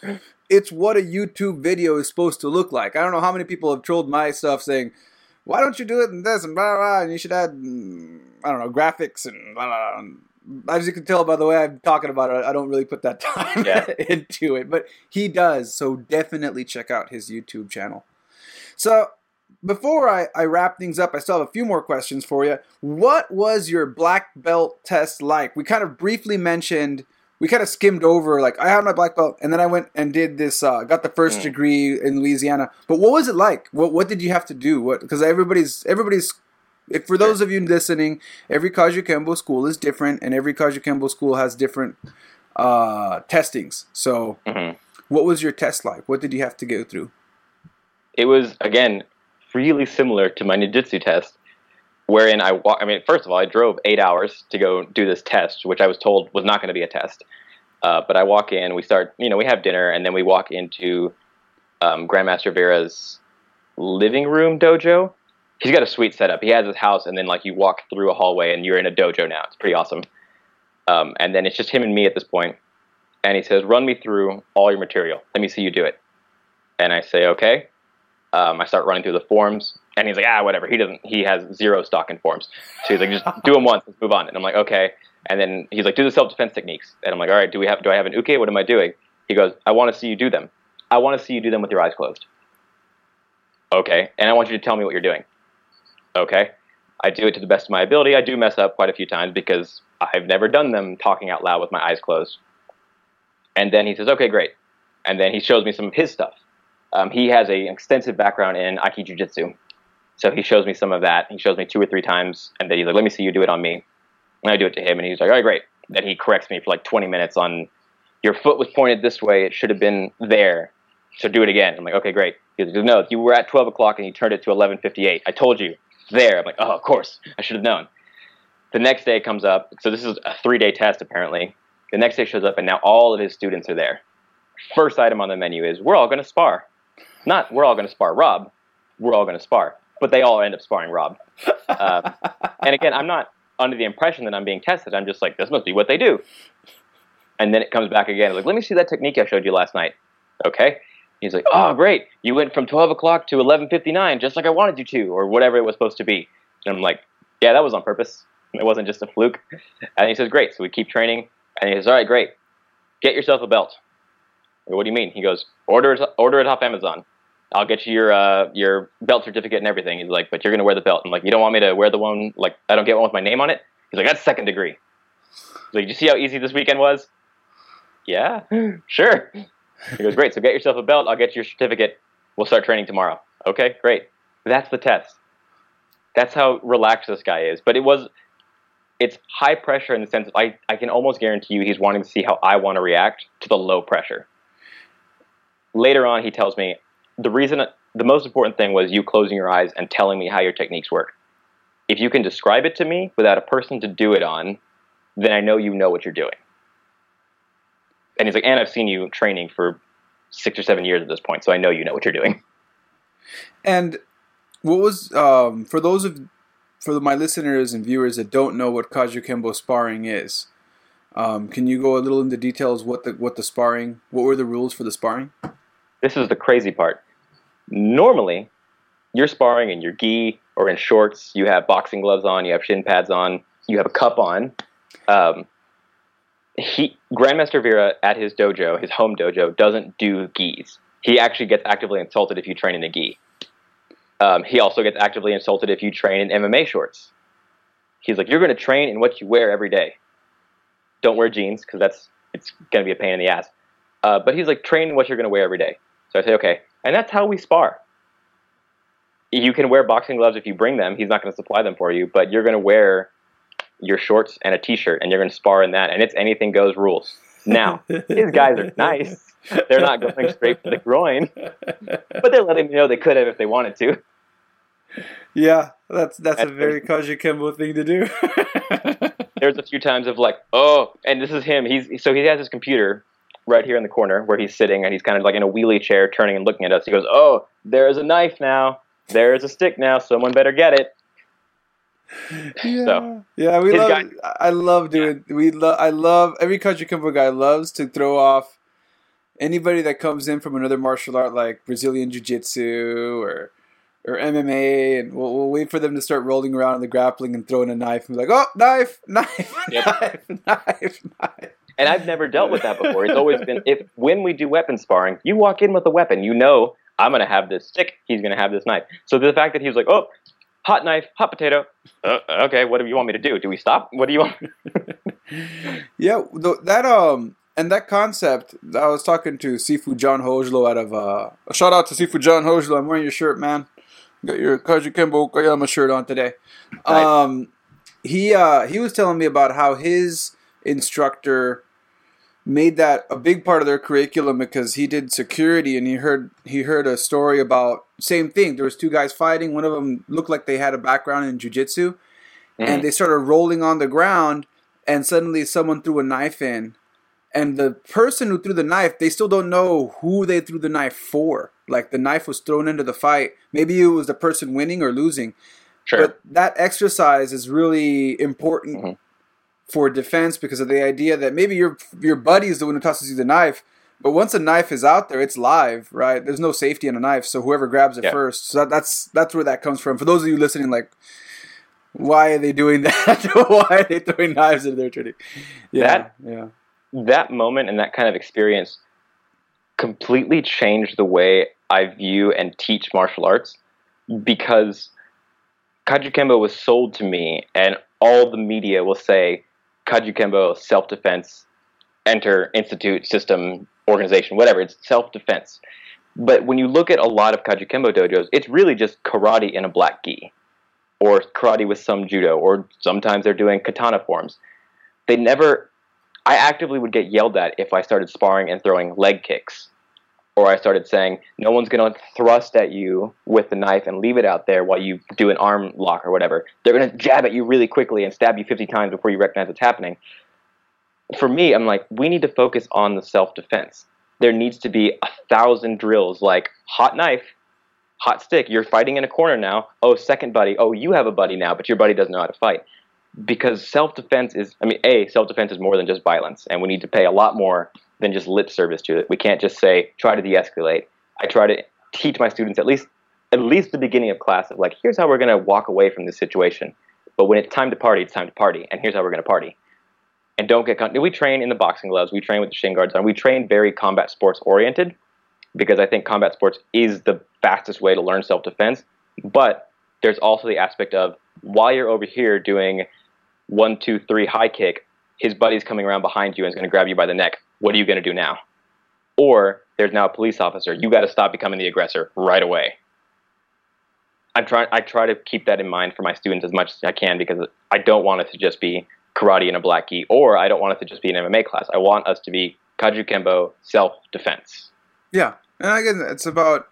it's what a YouTube video is supposed to look like. I don't know how many people have trolled my stuff saying, "Why don't you do it in this and blah blah?" blah and you should add mm, I don't know graphics and blah blah. blah. As you can tell by the way I'm talking about it, I don't really put that time Yeah. into it, but he does. So definitely check out his YouTube channel. So before I, I wrap things up, I still have a few more questions for you. What was your black belt test like? We kind of briefly mentioned, we kind of skimmed over, like, I had my black belt, and then I went and did this, uh, got the first Mm. degree in Louisiana. But what was it like? What, what did you have to do? What Because everybody's, everybody's, if for those of you listening, every Kajukenbo school is different, and every Kajukenbo school has different uh, testings. So, Mhm. what was your test like? What did you have to go through? It was again really similar to my ninjutsu test, wherein I walk. I mean, first of all, I drove eight hours to go do this test, which I was told was not going to be a test. Uh, but I walk in, we start, you know, we have dinner, and then we walk into um, Grandmaster Vera's living room dojo. He's got a sweet setup. He has his house, and then like you walk through a hallway, and you're in a dojo now. It's pretty awesome. Um, and then it's just him and me at this point. And he says, "Run me through all your material. Let me see you do it." And I say, "Okay." Um, I start running through the forms, and he's like, "Ah, whatever." He doesn't. He has zero stock in forms, so he's like, "Just do them once. Let's move on." And I'm like, "Okay." And then he's like, "Do the self defense techniques." And I'm like, "All right. Do we have? Do I have an uke? What am I doing?" He goes, "I want to see you do them. I want to see you do them with your eyes closed." Okay. And I want you to tell me what you're doing. Okay. I do it to the best of my ability. I do mess up quite a few times because I've never done them talking out loud with my eyes closed. And then he says, "Okay, great." And then he shows me some of his stuff. Um, he has a extensive background in Aiki Jiu-Jitsu. So he shows me some of that. He shows me two or three times, and then he's like, "Let me see you do it on me." And I do it to him, and he's like, "All right, great." Then he corrects me for like 20 minutes on, "Your foot was pointed this way. It should have been there. So do it again." I'm like, "Okay, great." He goes, "No, you were at 12 o'clock and you turned it to 11:58. I told you there." I'm like, "Oh, of course. I should have known." The next day comes up. So this is a three-day test apparently. The next day shows up, and now all of his students are there. First item on the menu is, "We're all going to spar." Not we're all going to spar Rob. We're all going to spar, but they all end up sparring Rob. Uh, and again, I'm not under the impression that I'm being tested. I'm just like, this must be what they do. And then it comes back again. Like, let me see that technique I showed you last night. Okay. He's like, oh, great. You went from 12 o'clock to 11:59, just like I wanted you to, or whatever it was supposed to be. And I'm like, yeah, that was on purpose. It wasn't just a fluke. And he says, great. So we keep training. And he says, all right, great. Get yourself a belt. What do you mean? He goes, order it, order it off Amazon. I'll get you your uh, your belt certificate and everything. He's like, but you're gonna wear the belt. I'm like, you don't want me to wear the one like I don't get one with my name on it. He's like, that's second degree. He's like, you see how easy this weekend was? Yeah, sure. He goes, great. So get yourself a belt. I'll get you your certificate. We'll start training tomorrow. Okay, great. That's the test. That's how relaxed this guy is. But it was, it's high pressure in the sense of I, I can almost guarantee you he's wanting to see how I want to react to the low pressure. Later on, he tells me the reason, the most important thing was you closing your eyes and telling me how your techniques work. If you can describe it to me without a person to do it on, then I know you know what you're doing. And he's like, and I've seen you training for six or seven years at this point, so I know you know what you're doing. And what was um, for those of for my listeners and viewers that don't know what Kajukenbo sparring is? Um, can you go a little into details what the what the sparring? What were the rules for the sparring? This is the crazy part. Normally, you're sparring in your gi or in shorts. You have boxing gloves on. You have shin pads on. You have a cup on. Um, he Grandmaster Vera at his dojo, his home dojo, doesn't do gis. He actually gets actively insulted if you train in a gi. Um, he also gets actively insulted if you train in MMA shorts. He's like, you're going to train in what you wear every day. Don't wear jeans because that's it's going to be a pain in the ass. Uh, but he's like, train in what you're going to wear every day. So I say, okay, and that's how we spar. You can wear boxing gloves if you bring them. He's not going to supply them for you, but you're going to wear your shorts and a t-shirt, and you're going to spar in that, and it's anything goes rules. Now, these guys are nice. They're not going straight for the groin, but they're letting me know they could have if they wanted to. Yeah, that's that's, That's a very Kajukenbo thing to do. There's a few times of like, oh, and this is him. He's so he has his computer right here in the corner where he's sitting, and he's kind of like in a wheelie chair, turning and looking at us. He goes, "Oh, there is a knife now. There is a stick now. Someone better get it." yeah, So, yeah, we love. guy- I love doing. We love. I love every country. Kajukenbo guy loves to throw off anybody that comes in from another martial art like Brazilian Jiu Jitsu or or MMA, and we'll, we'll wait for them to start rolling around in the grappling and throwing a knife and be like, "Oh, knife, knife, Yep. knife, knife, knife." And I've never dealt with that before. It's always been if when we do weapon sparring, you walk in with a weapon, you know I'm going to have this stick, he's going to have this knife. So the fact that he was like, "Oh, hot knife, hot potato." Uh, okay, what do you want me to do? Do we stop? What do you want? Yeah, th- that um and that concept. I was talking to Sifu John Hojlo out of uh. A shout out to Sifu John Hojlo. I'm wearing your shirt, man. Got your Kajukenbo Koyama shirt on today. Nice. Um, he uh he was telling me about how his instructor made that a big part of their curriculum because he did security and he heard he heard a story about same thing. There was two guys fighting. One of them looked like they had a background in jujitsu, and they started rolling on the ground. And suddenly, someone threw a knife in, and the person who threw the knife, they still don't know who they threw the knife for. Like the knife was thrown into the fight. Maybe it was the person winning or losing. Sure. But that exercise is really important Mhm. For defense because of the idea that maybe your your buddy is the one who tosses you the knife, but once a knife is out there, it's live, right? There's no safety in a knife, so whoever grabs it Yeah. first. So that, that's that's where that comes from. For those of you listening, like, why are they doing that? why are they throwing knives into their training? Yeah, That- yeah, that moment and that kind of experience completely changed the way I view and teach martial arts because Kajukenbo was sold to me, and all the media will say Kajukenbo self defense, enter institute system organization, whatever. It's self defense. But when you look at a lot of Kajukenbo dojos, it's really just karate in a black gi, or karate with some judo, or sometimes they're doing katana forms. They never I actively would get yelled at if I started sparring and throwing leg kicks. Or I started saying, no one's going to thrust at you with the knife and leave it out there while you do an arm lock or whatever. They're going to jab at you really quickly and stab you 50 times before you recognize what's happening. For me, I'm like, we need to focus on the self defense. There needs to be a thousand drills like hot knife, hot stick. You're fighting in a corner now. Oh, second buddy. Oh, you have a buddy now, but your buddy doesn't know how to fight because self defense is, I mean, A, self defense is more than just violence, and we need to pay a lot more than just lip service to it. We can't just say, try to de escalate. I try to teach my students at least at least the beginning of class of like, here's how we're going to walk away from this situation. But when it's time to party, it's time to party, and here's how we're going to party. And don't get con- we train in the boxing gloves, we train with the shin guards on, we train very combat sports oriented because I think combat sports is the fastest way to learn self defense. But there's also the aspect of while you're over here doing one, two, three high kick, his buddy's coming around behind you and is going to grab you by the neck. What are you going to do now? Or there's now a police officer. You got to stop becoming the aggressor right away. I'm trying. I try to keep that in mind for my students as much as I can because I don't want it to just be karate in a black or I don't want it to just be an MMA class. I want us to be Kajukenbo self defense. Yeah, and again, it's about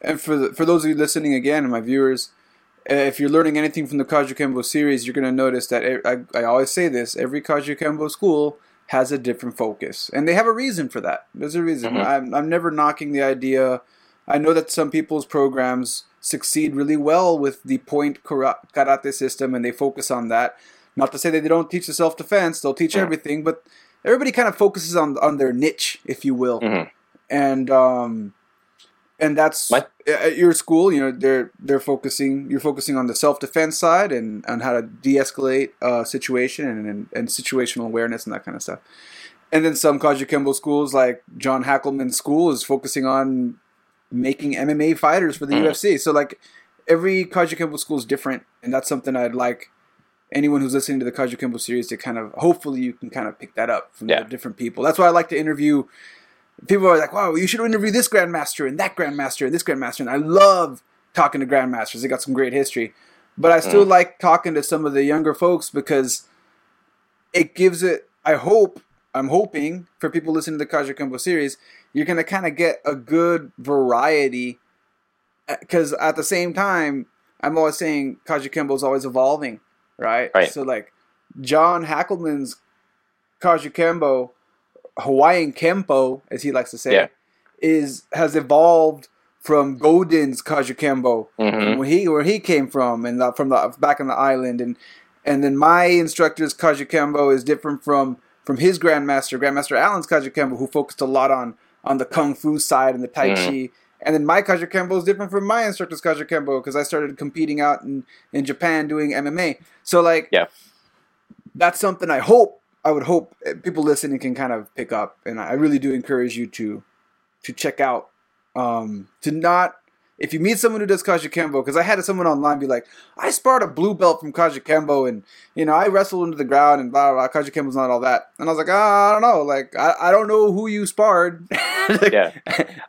and for the, for those of you listening again, and my viewers, if you're learning anything from the Kajukenbo series, you're going to notice that I always say this: every Kajukenbo school has a different focus, and they have a reason for that. There's a reason. Mhm. I'm I'm never knocking the idea. I know that some people's programs succeed really well with the point karate system, and they focus on that. Not to say that they don't teach the self defense; they'll teach Yeah. everything, but everybody kind of focuses on on their niche, if you will Mhm. and um and that's My- at your school you know they're they're focusing you're focusing on the self-defense side and on how to de-escalate a situation and, and and situational awareness and that kind of stuff and then some Kajukenbo schools like John Hackleman's school is focusing on making MMA fighters for the Mm. UFC so like every Kajukenbo school is different, and that's something I'd like anyone who's listening to the Kajukenbo series to kind of hopefully you can kind of pick that up from Yeah. the different people. That's why I like to interview. People are like, "Wow, you should interview this grandmaster and that grandmaster and this grandmaster." And I love talking to grandmasters; they got some great history. But I still mm. like talking to some of the younger folks because it gives it. I hope I'm hoping for people listening to the Kajukenbo series, you're gonna kind of get a good variety. Uh, because at the same time, I'm always saying Kajukenbo is always evolving, right? Right. So like John Hackleman's Kaju Kempo, Hawaiian Kempo, as he likes to say, Yeah. is has evolved from Godin's Kajukenbo Mhm. where he where he came from and the, from the back on the island and and then my instructor's Kajukenbo is different from from his grandmaster Grandmaster Allen's Kajukenbo who focused a lot on on the kung fu side and the tai Mhm. chi and then my Kajukenbo is different from my instructor's Kajukenbo because I started competing out in in Japan doing MMA so like Yeah. that's something I hope I would hope uh, people listening can kind of pick up and I really do encourage you to to check out um to not if you meet someone who does Kajukenbo, because I had someone online be like, I sparred a blue belt from Kajukenbo, and you know I wrestled into the ground, and blah blah. blah. Kajukenbo's not all that, and I was like, ah, I don't know, like I, I don't know who you sparred. Yeah.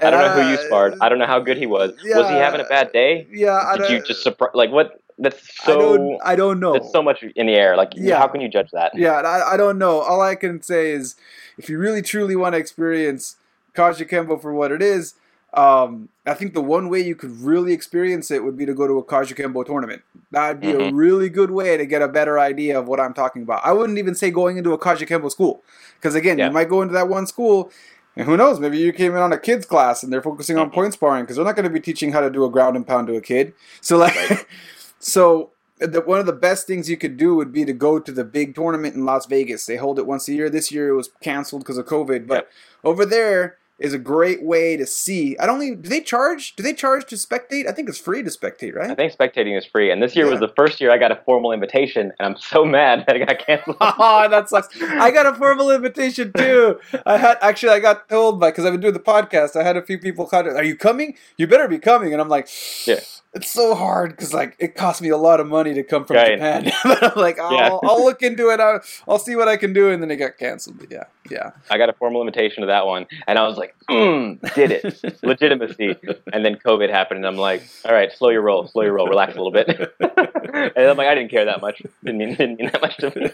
I don't know who you sparred. I don't know how good he was. was he having a bad day? Yeah, I Did you just surprise? Like what? That's I so. don't, I don't know. That's so much in the air. Like, Yeah. how can you judge that? Yeah, I, I don't know. All I can say is, if you really truly want to experience Kajukenbo for what it is, um, I think the one way you could really experience it would be to go to a Kajukenbo tournament. That'd be a Mhm. really good way to get a better idea of what I'm talking about. I wouldn't even say going into a Kajukenbo school, because again, Yeah. you might go into that one school. And who knows? Maybe you came in on a kids class and they're focusing on Mhm. point sparring because they're not going to be teaching how to do a ground and pound to a kid. So like, Right. so the, one of the best things you could do would be to go to the big tournament in Las Vegas. They hold it once a year. This year it was canceled because of COVID, but Yep. over there is a great way to see. I don't even do they charge? Do they charge to spectate? I think it's free to spectate, right? I think spectating is free, and this year was the first year I got a formal invitation, and I'm so mad that it got canceled. oh, that sucks. I got a formal invitation too. I had actually I got told by because I've been doing the podcast. I had a few people contact. Are you coming? You better be coming. And I'm like, Yeah. It's so hard because like it cost me a lot of money to come from Right. Japan. but I'm like, I'll, Yeah. I'll look into it. I'll, I'll see what I can do. And then it got canceled. But yeah, yeah. I got a formal invitation to that one, and I was like, mm, did it. Legitimacy. And then COVID happened, and I'm like, all right, slow your roll, slow your roll, relax a little bit. and I'm like, I didn't care that much. Didn't mean, didn't mean that much to me.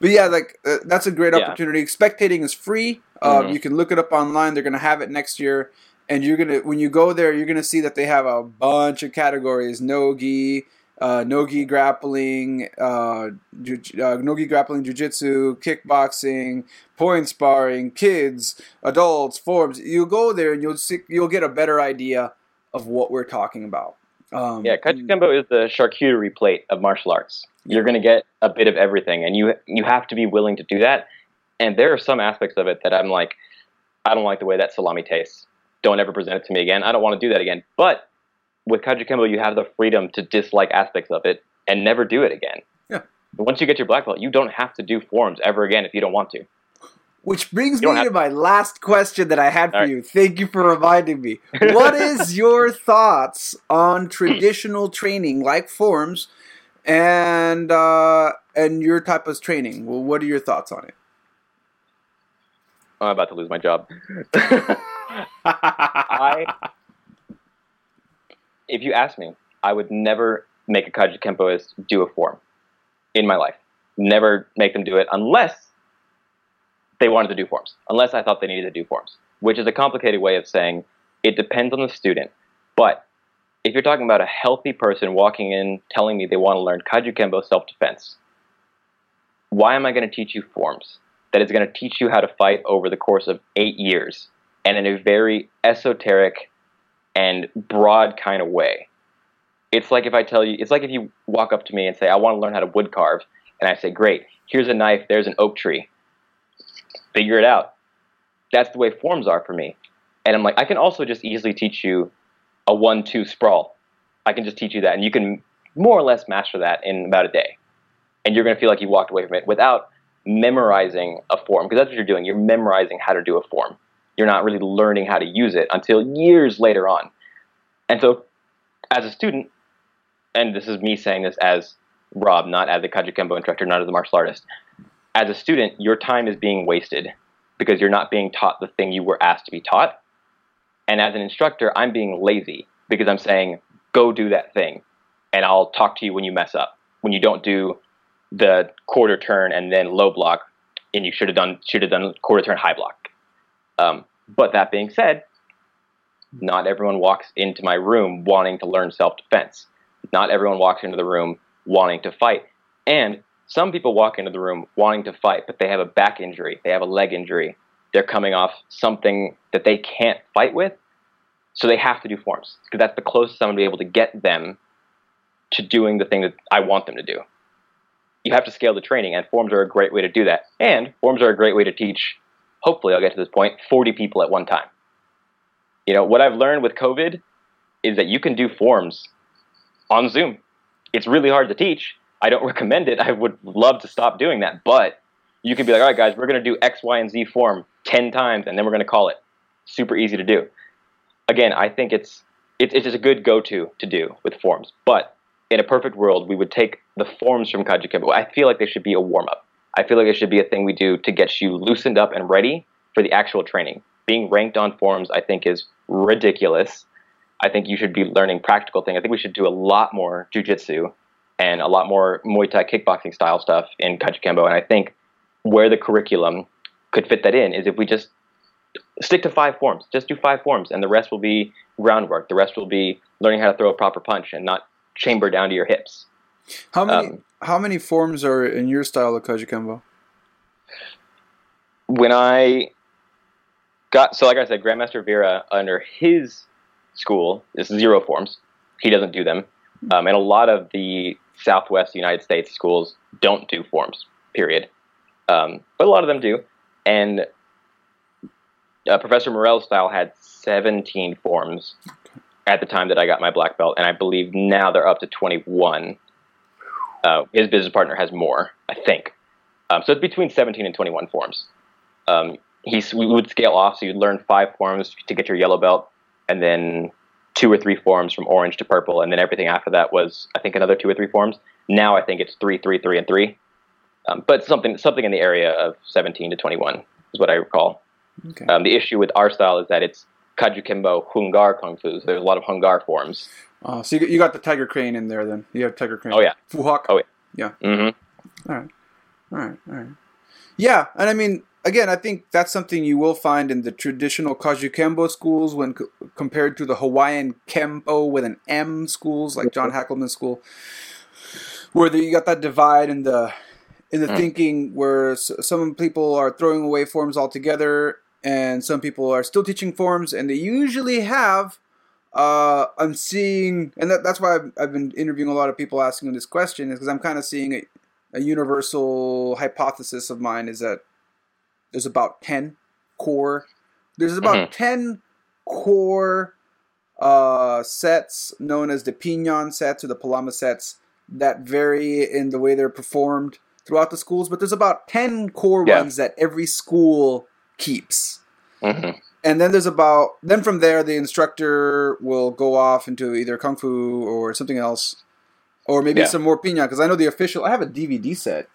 But yeah, like uh, that's a great Yeah. opportunity. Spectating is free. Um, Mhm. You can look it up online. They're gonna have it next year, and you're gonna when you go there, you're gonna see that they have a bunch of categories: nogi, uh, nogi grappling, uh, ju- uh, nogi grappling, jujitsu, kickboxing, point sparring, kids, adults, forms. You go there and you'll see, you'll get a better idea of what we're talking about. Um, Yeah, Kajukenbo is the charcuterie plate of martial arts. You're going to get a bit of everything, and you you have to be willing to do that. And there are some aspects of it that I'm like, I don't like the way that salami tastes. Don't ever present it to me again. I don't want to do that again. But with Kajukenbo, you have the freedom to dislike aspects of it and never do it again. Yeah. Once you get your black belt, you don't have to do forms ever again if you don't want to. Which brings me don't to my last question that I had for right. you. Thank you for reminding me. What is your thoughts on traditional training like forms and uh, and your type of training? Well, what are your thoughts on it? I'm about to lose my job. I, if you ask me, I would never make a Kaji Kempoist do a form in my life. Never make them do it unless they wanted to do forms. Unless I thought they needed to do forms, which is a complicated way of saying it depends on the student. But if you're talking about a healthy person walking in telling me they want to learn Kajukenbo self defense, why am I going to teach you forms? That is going to teach you how to fight over the course of eight years and in a very esoteric and broad kind of way. It's like if I tell you, it's like if you walk up to me and say, I want to learn how to wood carve. And I say, Great, here's a knife, there's an oak tree. Figure it out. That's the way forms are for me. And I'm like, I can also just easily teach you a one two sprawl. I can just teach you that. And you can more or less master that in about a day. And you're going to feel like you walked away from it without memorizing a form because that's what you're doing. You're memorizing how to do a form. You're not really learning how to use it until years later on. And so as a student, and this is me saying this as Rob, not as a Kajukenbo instructor, not as a martial artist. As a student, your time is being wasted because you're not being taught the thing you were asked to be taught. And as an instructor, I'm being lazy because I'm saying, go do that thing, and I'll talk to you when you mess up. When you don't do the quarter turn and then low block, and you should have done should have done quarter turn high block. Um, but that being said, not everyone walks into my room wanting to learn self defense. Not everyone walks into the room wanting to fight. And some people walk into the room wanting to fight, but they have a back injury, they have a leg injury, they're coming off something that they can't fight with, so they have to do forms because that's the closest I'm going to be able to get them to doing the thing that I want them to do. You have to scale the training, and forms are a great way to do that. And forms are a great way to teach. Hopefully, I'll get to this point. Forty people at one time. You know what I've learned with COVID is that you can do forms on Zoom. It's really hard to teach. I don't recommend it. I would love to stop doing that, but you can be like, all right, guys, we're going to do X, Y, and Z form 10 times, and then we're going to call it. Super easy to do. Again, I think it's, it's, it's just a good go to to do with forms. But in a perfect world, we would take the forms from Kajukenbo. I feel like they should be a warm up. I feel like it should be a thing we do to get you loosened up and ready for the actual training. Being ranked on forms, I think, is ridiculous. I think you should be learning practical things. I think we should do a lot more jujitsu and a lot more Muay Thai kickboxing style stuff in Kajukenbo. And I think where the curriculum could fit that in is if we just stick to five forms. Just do five forms, and the rest will be groundwork. The rest will be learning how to throw a proper punch and not chamber down to your hips. How many Um, how many forms are in your style of Kajukenbo? When I got so, like I said, Grandmaster Vera under his school is zero forms. He doesn't do them, um, and a lot of the Southwest United States schools don't do forms. Period. Um, but a lot of them do, and uh, Professor Morel's style had 17 forms at the time that I got my black belt, and I believe now they're up to 21. Uh, his business partner has more, I think. Um, so it's between 17 and 21 forms. Um, he's, we would scale off, so you'd learn five forms to get your yellow belt, and then two or three forms from orange to purple, and then everything after that was, I think, another two or three forms. Now I think it's three, three, three, and three. Um, but something something in the area of 17 to 21 is what I recall. Okay. Um, the issue with our style is that it's Kajukenbo Hungar Kung Fu. So there's a lot of Hung Gar forms. Uh, so you, got- you got the tiger crane in there then. You have tiger crane. Oh, yeah. Fu Hok. Oh, yeah. hmm All right. All right. All right. Yeah, and I mean, again, I think that's something you will find in the traditional Kajukenbo schools when co- compared to the Hawaiian Kempo with an M schools like John Hackleman's school, where the, you got that divide in the in the Mm. thinking where s- some people are throwing away forms altogether, and some people are still teaching forms, and they usually have. Uh, I'm seeing, and that, that's why I've, I've been interviewing a lot of people asking this question, is because I'm kind of seeing a, a universal hypothesis of mine is that there's about 10 core there's about Mhm. 10 core uh, sets known as the pinan sets or the palama sets that vary in the way they're performed throughout the schools but there's about 10 core Yeah. ones that every school keeps hmm and then there's about then from there the instructor will go off into either kung fu or something else or maybe Yeah. some more pina because i know the official i have a dvd set.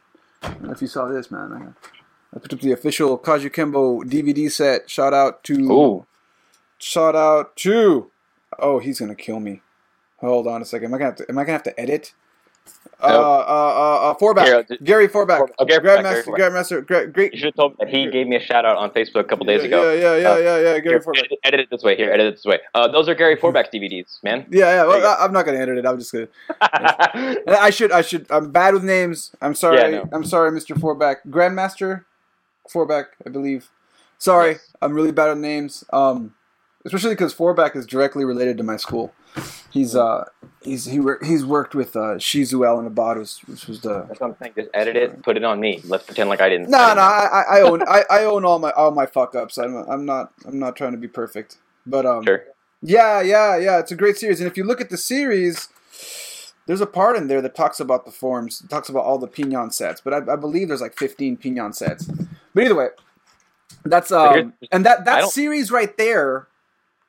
I don't know if you saw this man. I, I picked up the official Kajukenbo dvd set. Shout out to Ooh. shout out to oh he's gonna kill me. Hold on a second. Am i gonna have to, am i gonna have to edit uh, uh, uh, uh, Forbach. Here, d- Gary Forbach. For- oh, Gary Grandmaster, Gary Grandmaster, great, great. You should have told me that he gave me a shout out on Facebook a couple days yeah, ago. Yeah, yeah, yeah, Uh, yeah, yeah. Gary Here, Forbach. edit, edit it this way. Here, edit it this way. Uh, those are Gary Forbach's DVDs, man. Yeah, yeah. Well, I, I'm not gonna edit it. I'm just gonna. I should. I should. I'm bad with names. I'm sorry. Yeah, no. I'm sorry, Mr. Forbach. Grandmaster Forbach, I believe. Sorry, Yes. I'm really bad with names. Um, especially because Forbach is directly related to my school. He's uh, he's he he's worked with uh, Shizuel and Abados, which was the. That's what I'm saying. Just edit it, put it on me. Let's pretend like I didn't. No, no. I, I I own I, I own all my all my fuck ups. I'm I'm not I'm not trying to be perfect, but um. Sure. Yeah, yeah, yeah. It's a great series, and if you look at the series, there's a part in there that talks about the forms, talks about all the pinan sets. But I, I believe there's like 15 pinan sets. But either way, that's um, and that that series right there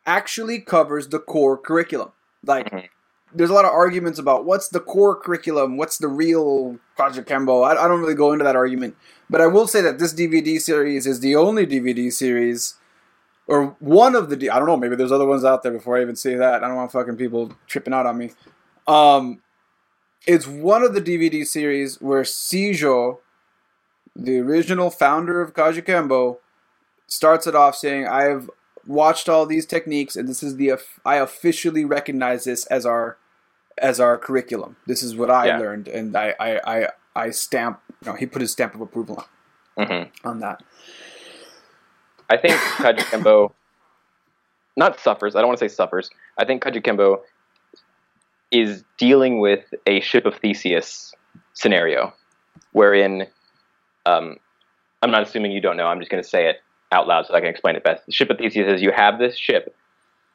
actually covers the core curriculum. Like Mhm. there's a lot of arguments about what's the core curriculum, what's the real Kajukenbo. I, I don't really go into that argument, but I will say that this DVD series is the only DVD series, or one of the. I don't know. Maybe there's other ones out there. Before I even say that, I don't want fucking people tripping out on me. Um, it's one of the DVD series where Sijo, the original founder of Kajukenbo, starts it off saying, "I've watched all these techniques, and this is the I officially recognize this as our as our curriculum. This is what I Yeah. learned, and I I I, I stamp. You know, he put his stamp of approval on, hmm on that. I think Kajukenbo not suffers. I don't want to say suffers. I think Kajukenbo is dealing with a ship of Theseus scenario, wherein um, I'm not assuming you don't know. I'm just going to say it out loud so I can explain it best. The ship of Theseus is you have this ship,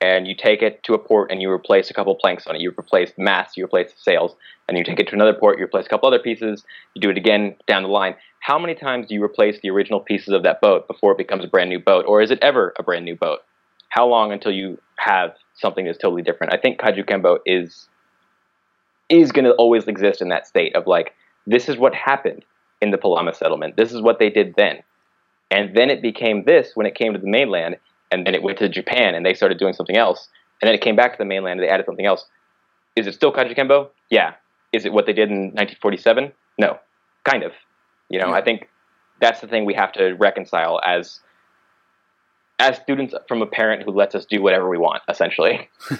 and you take it to a port, and you replace a couple planks on it. You replace the mast, you replace the sails, and you take it to another port. You replace a couple other pieces. You do it again down the line. How many times do you replace the original pieces of that boat before it becomes a brand new boat, or is it ever a brand new boat? How long until you have something that's totally different? I think Kajukenbo is is going to always exist in that state of like this is what happened in the Palama settlement. This is what they did then, and then it became this when it came to the mainland, and then it went to Japan and they started doing something else, and then it came back to the mainland and they added something else. Is it still Kajukenbo? Yeah. Is it what they did in 1947? No, kind of. You know, Yeah. I think that's the thing we have to reconcile as as students from a parent who lets us do whatever we want, essentially.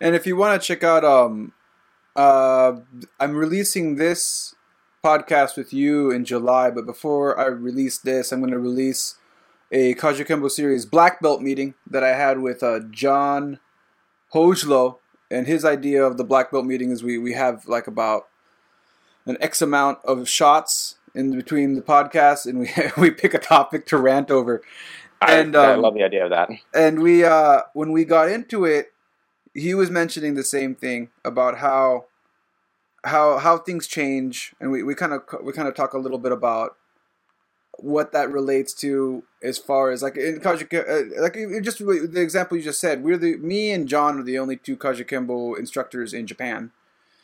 And if you want to check out, um, uh, I'm releasing this podcast with you in July, but before I release this, I'm going to release a Kajukenbo series black belt meeting that I had with uh, John Hojlo. And his idea of the black belt meeting is we, we have like about an X amount of shots in between the podcast, and we we pick a topic to rant over. And, I, I um, love the idea of that. and we uh when we got into it he was mentioning the same thing about how how how things change and we we kind of we kind of talk a little bit about what that relates to as far as like in Kajuke, uh, like just the example you just said we're the me and John are the only two Kajukenbo instructors in Japan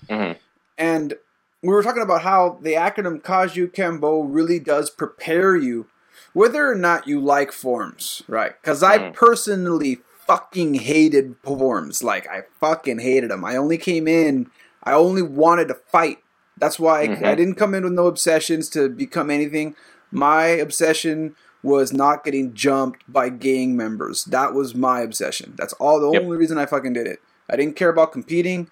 hmm and we were talking about how the acronym Kajukenbo really does prepare you, whether or not you like forms, right? Because I Mm. personally fucking hated forms. Like, I fucking hated them. I only came in, I only wanted to fight. That's why I, Mhm. I didn't come in with no obsessions to become anything. My obsession was not getting jumped by gang members. That was my obsession. That's all the Yep. only reason I fucking did it. I didn't care about competing.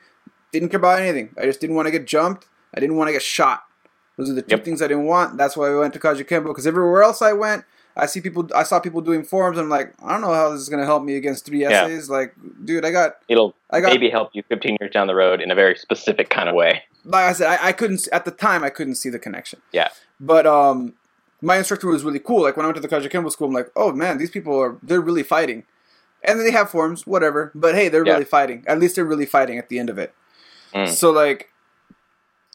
Didn't care about anything. I just didn't want to get jumped. I didn't want to get shot. Those are the two Yep. things I didn't want. That's why I went to Kajukenbo. Because everywhere else I went, I see people. I saw people doing forms. And I'm like, I don't know how this is gonna help me against three Yeah. essays. Like, dude, I got. It'll I got. maybe help you 15 years down the road in a very specific kind of way. Like I said, I, I couldn't at the time. I couldn't see the connection. Yeah. But um, my instructor was really cool. Like when I went to the Kajukenbo school, I'm like, oh man, these people are they're really fighting, and they have forms, whatever. But hey, they're Yeah. really fighting. At least they're really fighting at the end of it. Mm. So like,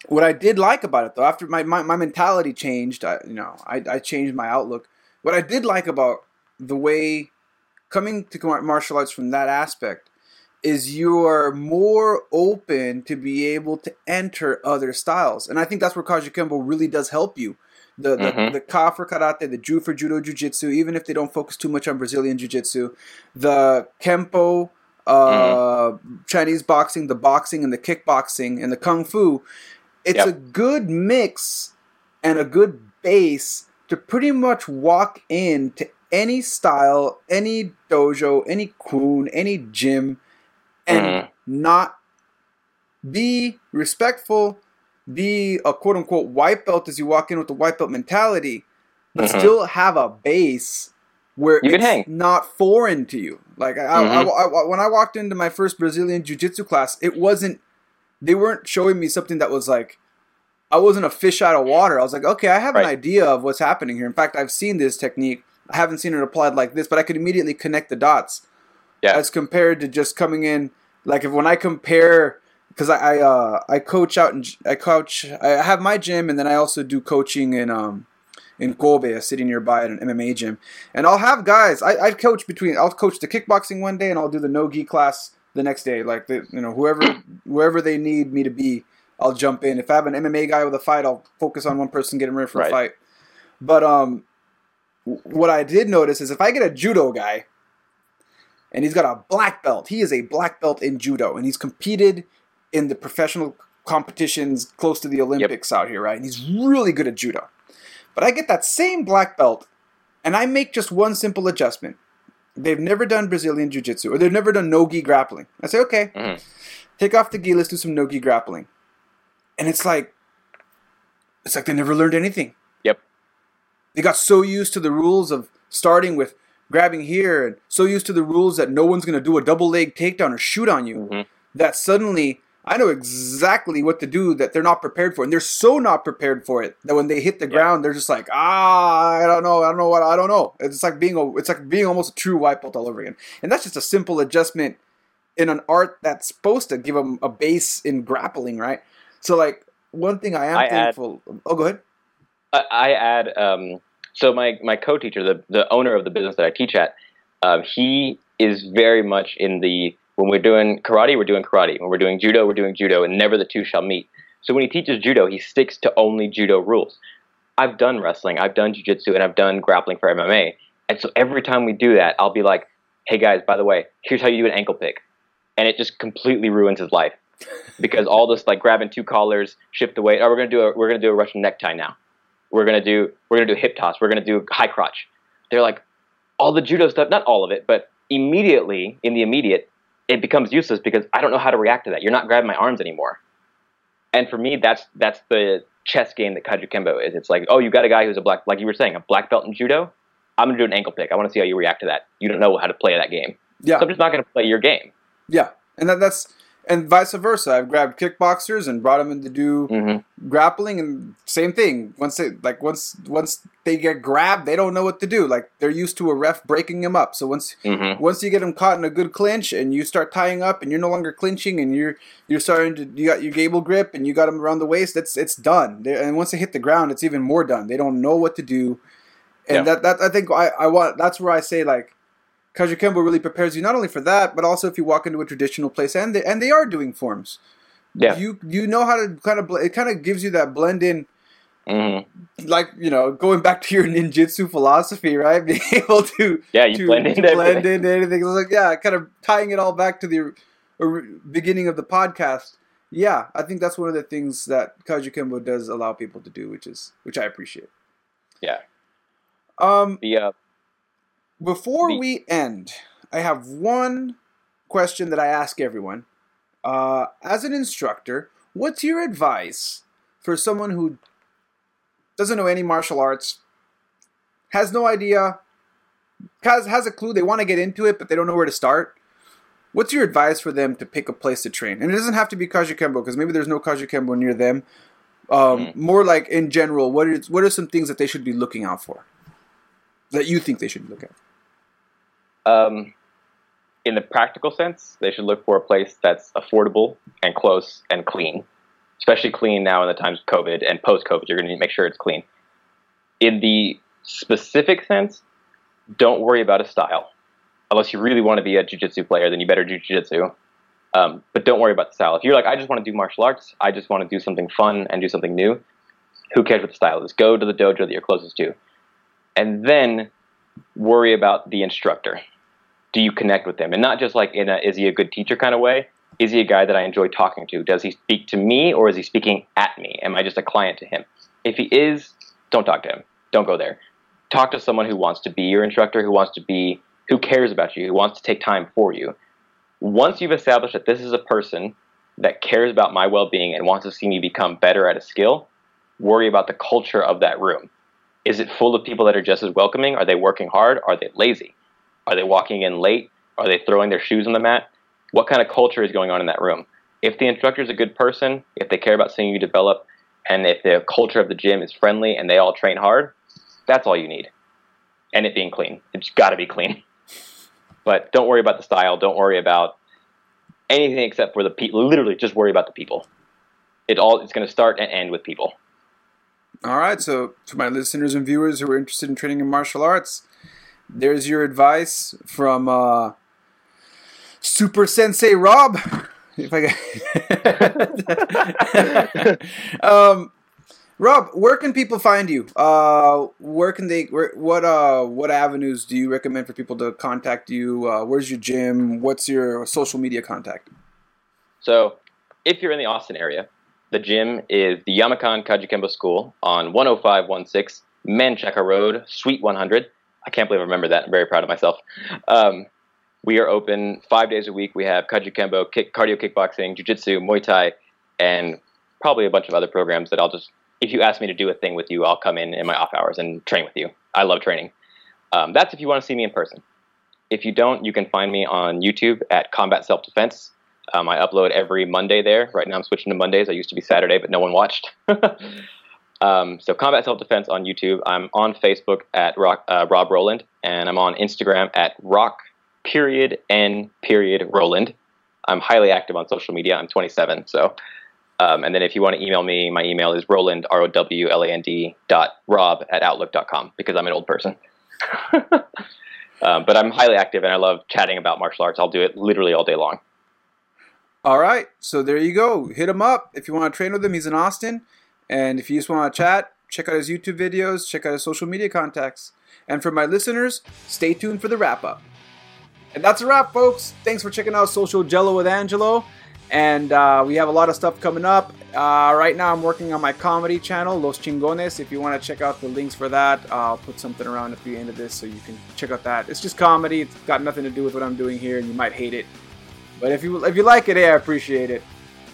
what I did like about it though, after my my, my mentality changed, I, you know, I, I changed my outlook. What I did like about the way coming to martial arts from that aspect is you are more open to be able to enter other styles, and I think that's where Kajukenbo really does help you. The the, Mhm. the Ka for karate, the Ju for judo jujitsu, even if they don't focus too much on Brazilian jiu-jitsu, the Kempo, uh, Chinese boxing, the boxing and the kickboxing and the kung fu, it's Yep. a good mix and a good base to pretty much walk into any style, any dojo, any kun, any gym, and Mhm. not be respectful, be a quote unquote white belt as you walk in with the white belt mentality, but Mhm. still have a base where You it's hang. not foreign to you. Like I, I- Mhm. I- I- when I walked into my first Brazilian jiu-jitsu class, it wasn't they weren't showing me something that was like I wasn't a fish out of water. I was like, okay, I have an idea of what's happening here. In fact, I've seen this technique. I haven't seen it applied like this, but I could immediately connect the dots Yeah. as compared to just coming in like if when I compare because I I, uh, I coach out and I coach I have my gym and then I also do coaching in um in Kobe, a city nearby at an MMA gym, and I'll have guys. I, I coach between I'll coach the kickboxing one day and I'll do the no gi class the next day. Like the, you know, whoever wherever they need me to be, I'll jump in. If I have an MMA guy with a fight, I'll focus on one person, getting ready for Right. a fight. But um, what I did notice is if I get a judo guy, and he's got a black belt, he is a black belt in judo, and he's competed in the professional competitions close to the Olympics out here, right? And he's really good at judo. But I get that same black belt, and I make just one simple adjustment. They've never done Brazilian Jiu Jitsu, or they've never done no gi grappling. I say, okay, Mhm. take off the gi, let's do some no gi grappling. And it's like, it's like they never learned anything. Yep. They got so used to the rules of starting with grabbing here, and so used to the rules that no one's going to do a double leg takedown or shoot on you, Mhm. that suddenly I know exactly what to do that they're not prepared for. And they're so not prepared for it that when they hit the ground, they're just like, ah, I don't know, I don't know what, I don't know. It's like being a, it's like being almost a true white belt all over again. And that's just a simple adjustment in an art that's supposed to give them a base in grappling, right? So like one thing I am I add- thankful. oh, go ahead. I, I add um, so my my co-teacher, the the owner of the business that I teach at, um, he is very much in the when we're doing karate, we're doing karate. When we're doing judo, we're doing judo, and never the two shall meet. So when he teaches judo, he sticks to only judo rules. I've done wrestling, I've done jujitsu, and I've done grappling for MMA. And so every time we do that, I'll be like, "Hey guys, by the way, here's how you do an ankle pick," and it just completely ruins his life because all this like grabbing two collars, shift the weight. Oh, we're gonna do a we're gonna do a Russian necktie now. We're gonna do we're gonna do hip toss. We're gonna do high crotch. They're like all the judo stuff, not all of it, but immediately in the immediate, it becomes useless because I don't know how to react to that. You're not grabbing my arms anymore. And for me, that's that's the chess game that Kajukenbo is. It's like, oh, you got a guy who's a black, like you were saying, a black belt in judo. I'm gonna do an ankle pick. I want to see how you react to that. You don't know how to play that game, Yeah. so I'm just not gonna play your game. Yeah, and that, that's and vice versa. I've grabbed kickboxers and brought them in to do Mm-hmm. grappling, and same thing. Once they like once once they get grabbed, they don't know what to do. Like they're used to a ref breaking them up. So once Mm-hmm. once you get them caught in a good clinch, and you start tying up, and you're no longer clinching, and you're you're starting to you got your gable grip, and you got them around the waist. It's it's done. they and once they hit the ground, it's even more done. They don't know what to do, and Yeah. that that I think I I want that's where I say like. Kajukenbo really prepares you not only for that, but also if you walk into a traditional place, and they and they are doing forms. Yeah. You you know how to kind of bl- it kind of gives you that blend in, Mm-hmm. like you know, going back to your ninjutsu philosophy, right? Being able to Yeah, you to, blend to into blend everything. into anything. It's like yeah, kind of tying it all back to the or, beginning of the podcast. Yeah, I think that's one of the things that Kajukenbo does allow people to do, which is which I appreciate. Yeah. Um, The uh, before we end, I have one question that I ask everyone. Uh, as an instructor, what's your advice for someone who doesn't know any martial arts, has no idea, has has a clue, they want to get into it, but they don't know where to start? What's your advice for them to pick a place to train? And it doesn't have to be Kajukenbo because maybe there's no Kajukenbo near them. Um, Mm. More like in general, what is what are some things that they should be looking out for? That you think they should look at? Um, in the practical sense, they should look for a place that's affordable and close and clean, especially clean now in the times of COVID and post COVID. You're going to need to make sure it's clean. In the specific sense, don't worry about a style. Unless you really want to be a jiu-jitsu player, then you better do jiu-jitsu. Um, but don't worry about the style. If you're like, I just want to do martial arts, I just want to do something fun and do something new, who cares what the style is? Go to the dojo that you're closest to. And then worry about the instructor do you connect with them? And not just like in a is he a good teacher kind of way. Is he a guy that I enjoy talking to? Does he speak to me or is he speaking at me? Am I just a client to him? If he is, don't talk to him. Don't go there. Talk to someone who wants to be your instructor, who wants to be, who cares about you, who wants to take time for you. Once you've established that this is a person that cares about my well being and wants to see me become better at a skill, worry about the culture of that room. Is it full of people that are just as welcoming? Are they working hard? Are they lazy? Are they walking in late? Are they throwing their shoes on the mat? What kind of culture is going on in that room? If the instructor is a good person, if they care about seeing you develop, and if the culture of the gym is friendly and they all train hard, that's all you need. And it being clean. It's got to be clean. But don't worry about the style. Don't worry about anything except for the people. Literally, just worry about the people. It all it's going to start and end with people. All right, so to my listeners and viewers who are interested in training in martial arts, there's your advice from uh, Super Sensei Rob. If I um, Rob, where can people find you? Uh, where can they? Where, what uh, what avenues do you recommend for people to contact you? Uh, where's your gym? What's your social media contact? So, if you're in the Austin area, the gym is the Yamakan Kajukenbo School on 10516 Manchaca Road, Suite 100. I can't believe I remember that. I'm very proud of myself. Um, we are open five days a week. We have Kajukenbo, kick, cardio kickboxing, jiu-jitsu, Muay Thai, and probably a bunch of other programs that I'll just, if you ask me to do a thing with you, I'll come in in my off hours and train with you. I love training. Um, that's if you want to see me in person. If you don't, you can find me on YouTube at Combat Self Defense. Um, I upload every Monday there. Right now I'm switching to Mondays. I used to be Saturday, but no one watched. um, so Combat Self Defense on YouTube. I'm on Facebook at Rock, uh, Rob Rowland, and I'm on Instagram at Rock period N period Rowland. I'm highly active on social media. I'm 27, so. Um, and then if you want to email me, my email is rowland, R-O-W-L-A-N-D dot rob at outlook.com because I'm an old person. um, but I'm highly active and I love chatting about martial arts. I'll do it literally all day long. All right, so there you go. Hit him up if you want to train with him. He's in Austin, and if you just want to chat, check out his YouTube videos, check out his social media contacts. And for my listeners, stay tuned for the wrap up. And that's a wrap, folks. Thanks for checking out Social Jello with Angelo. And uh, we have a lot of stuff coming up. Uh, right now, I'm working on my comedy channel, Los Chingones. If you want to check out the links for that, I'll put something around at the end of this so you can check out that. It's just comedy. It's got nothing to do with what I'm doing here, and you might hate it. But if you if you like it, hey, I appreciate it.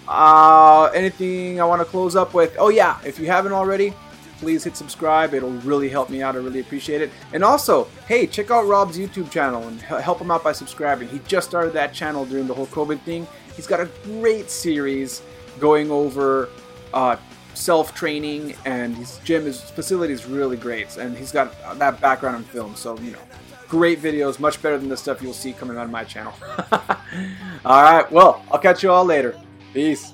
Uh, anything I want to close up with? Oh yeah, if you haven't already, please hit subscribe. It'll really help me out. I really appreciate it. And also, hey, check out Rob's YouTube channel and help him out by subscribing. He just started that channel during the whole COVID thing. He's got a great series going over uh, self training, and his gym, his facility is really great. And he's got that background in film, so you know, great videos, much better than the stuff you'll see coming out of my channel. all right, well, I'll catch you all later. Peace.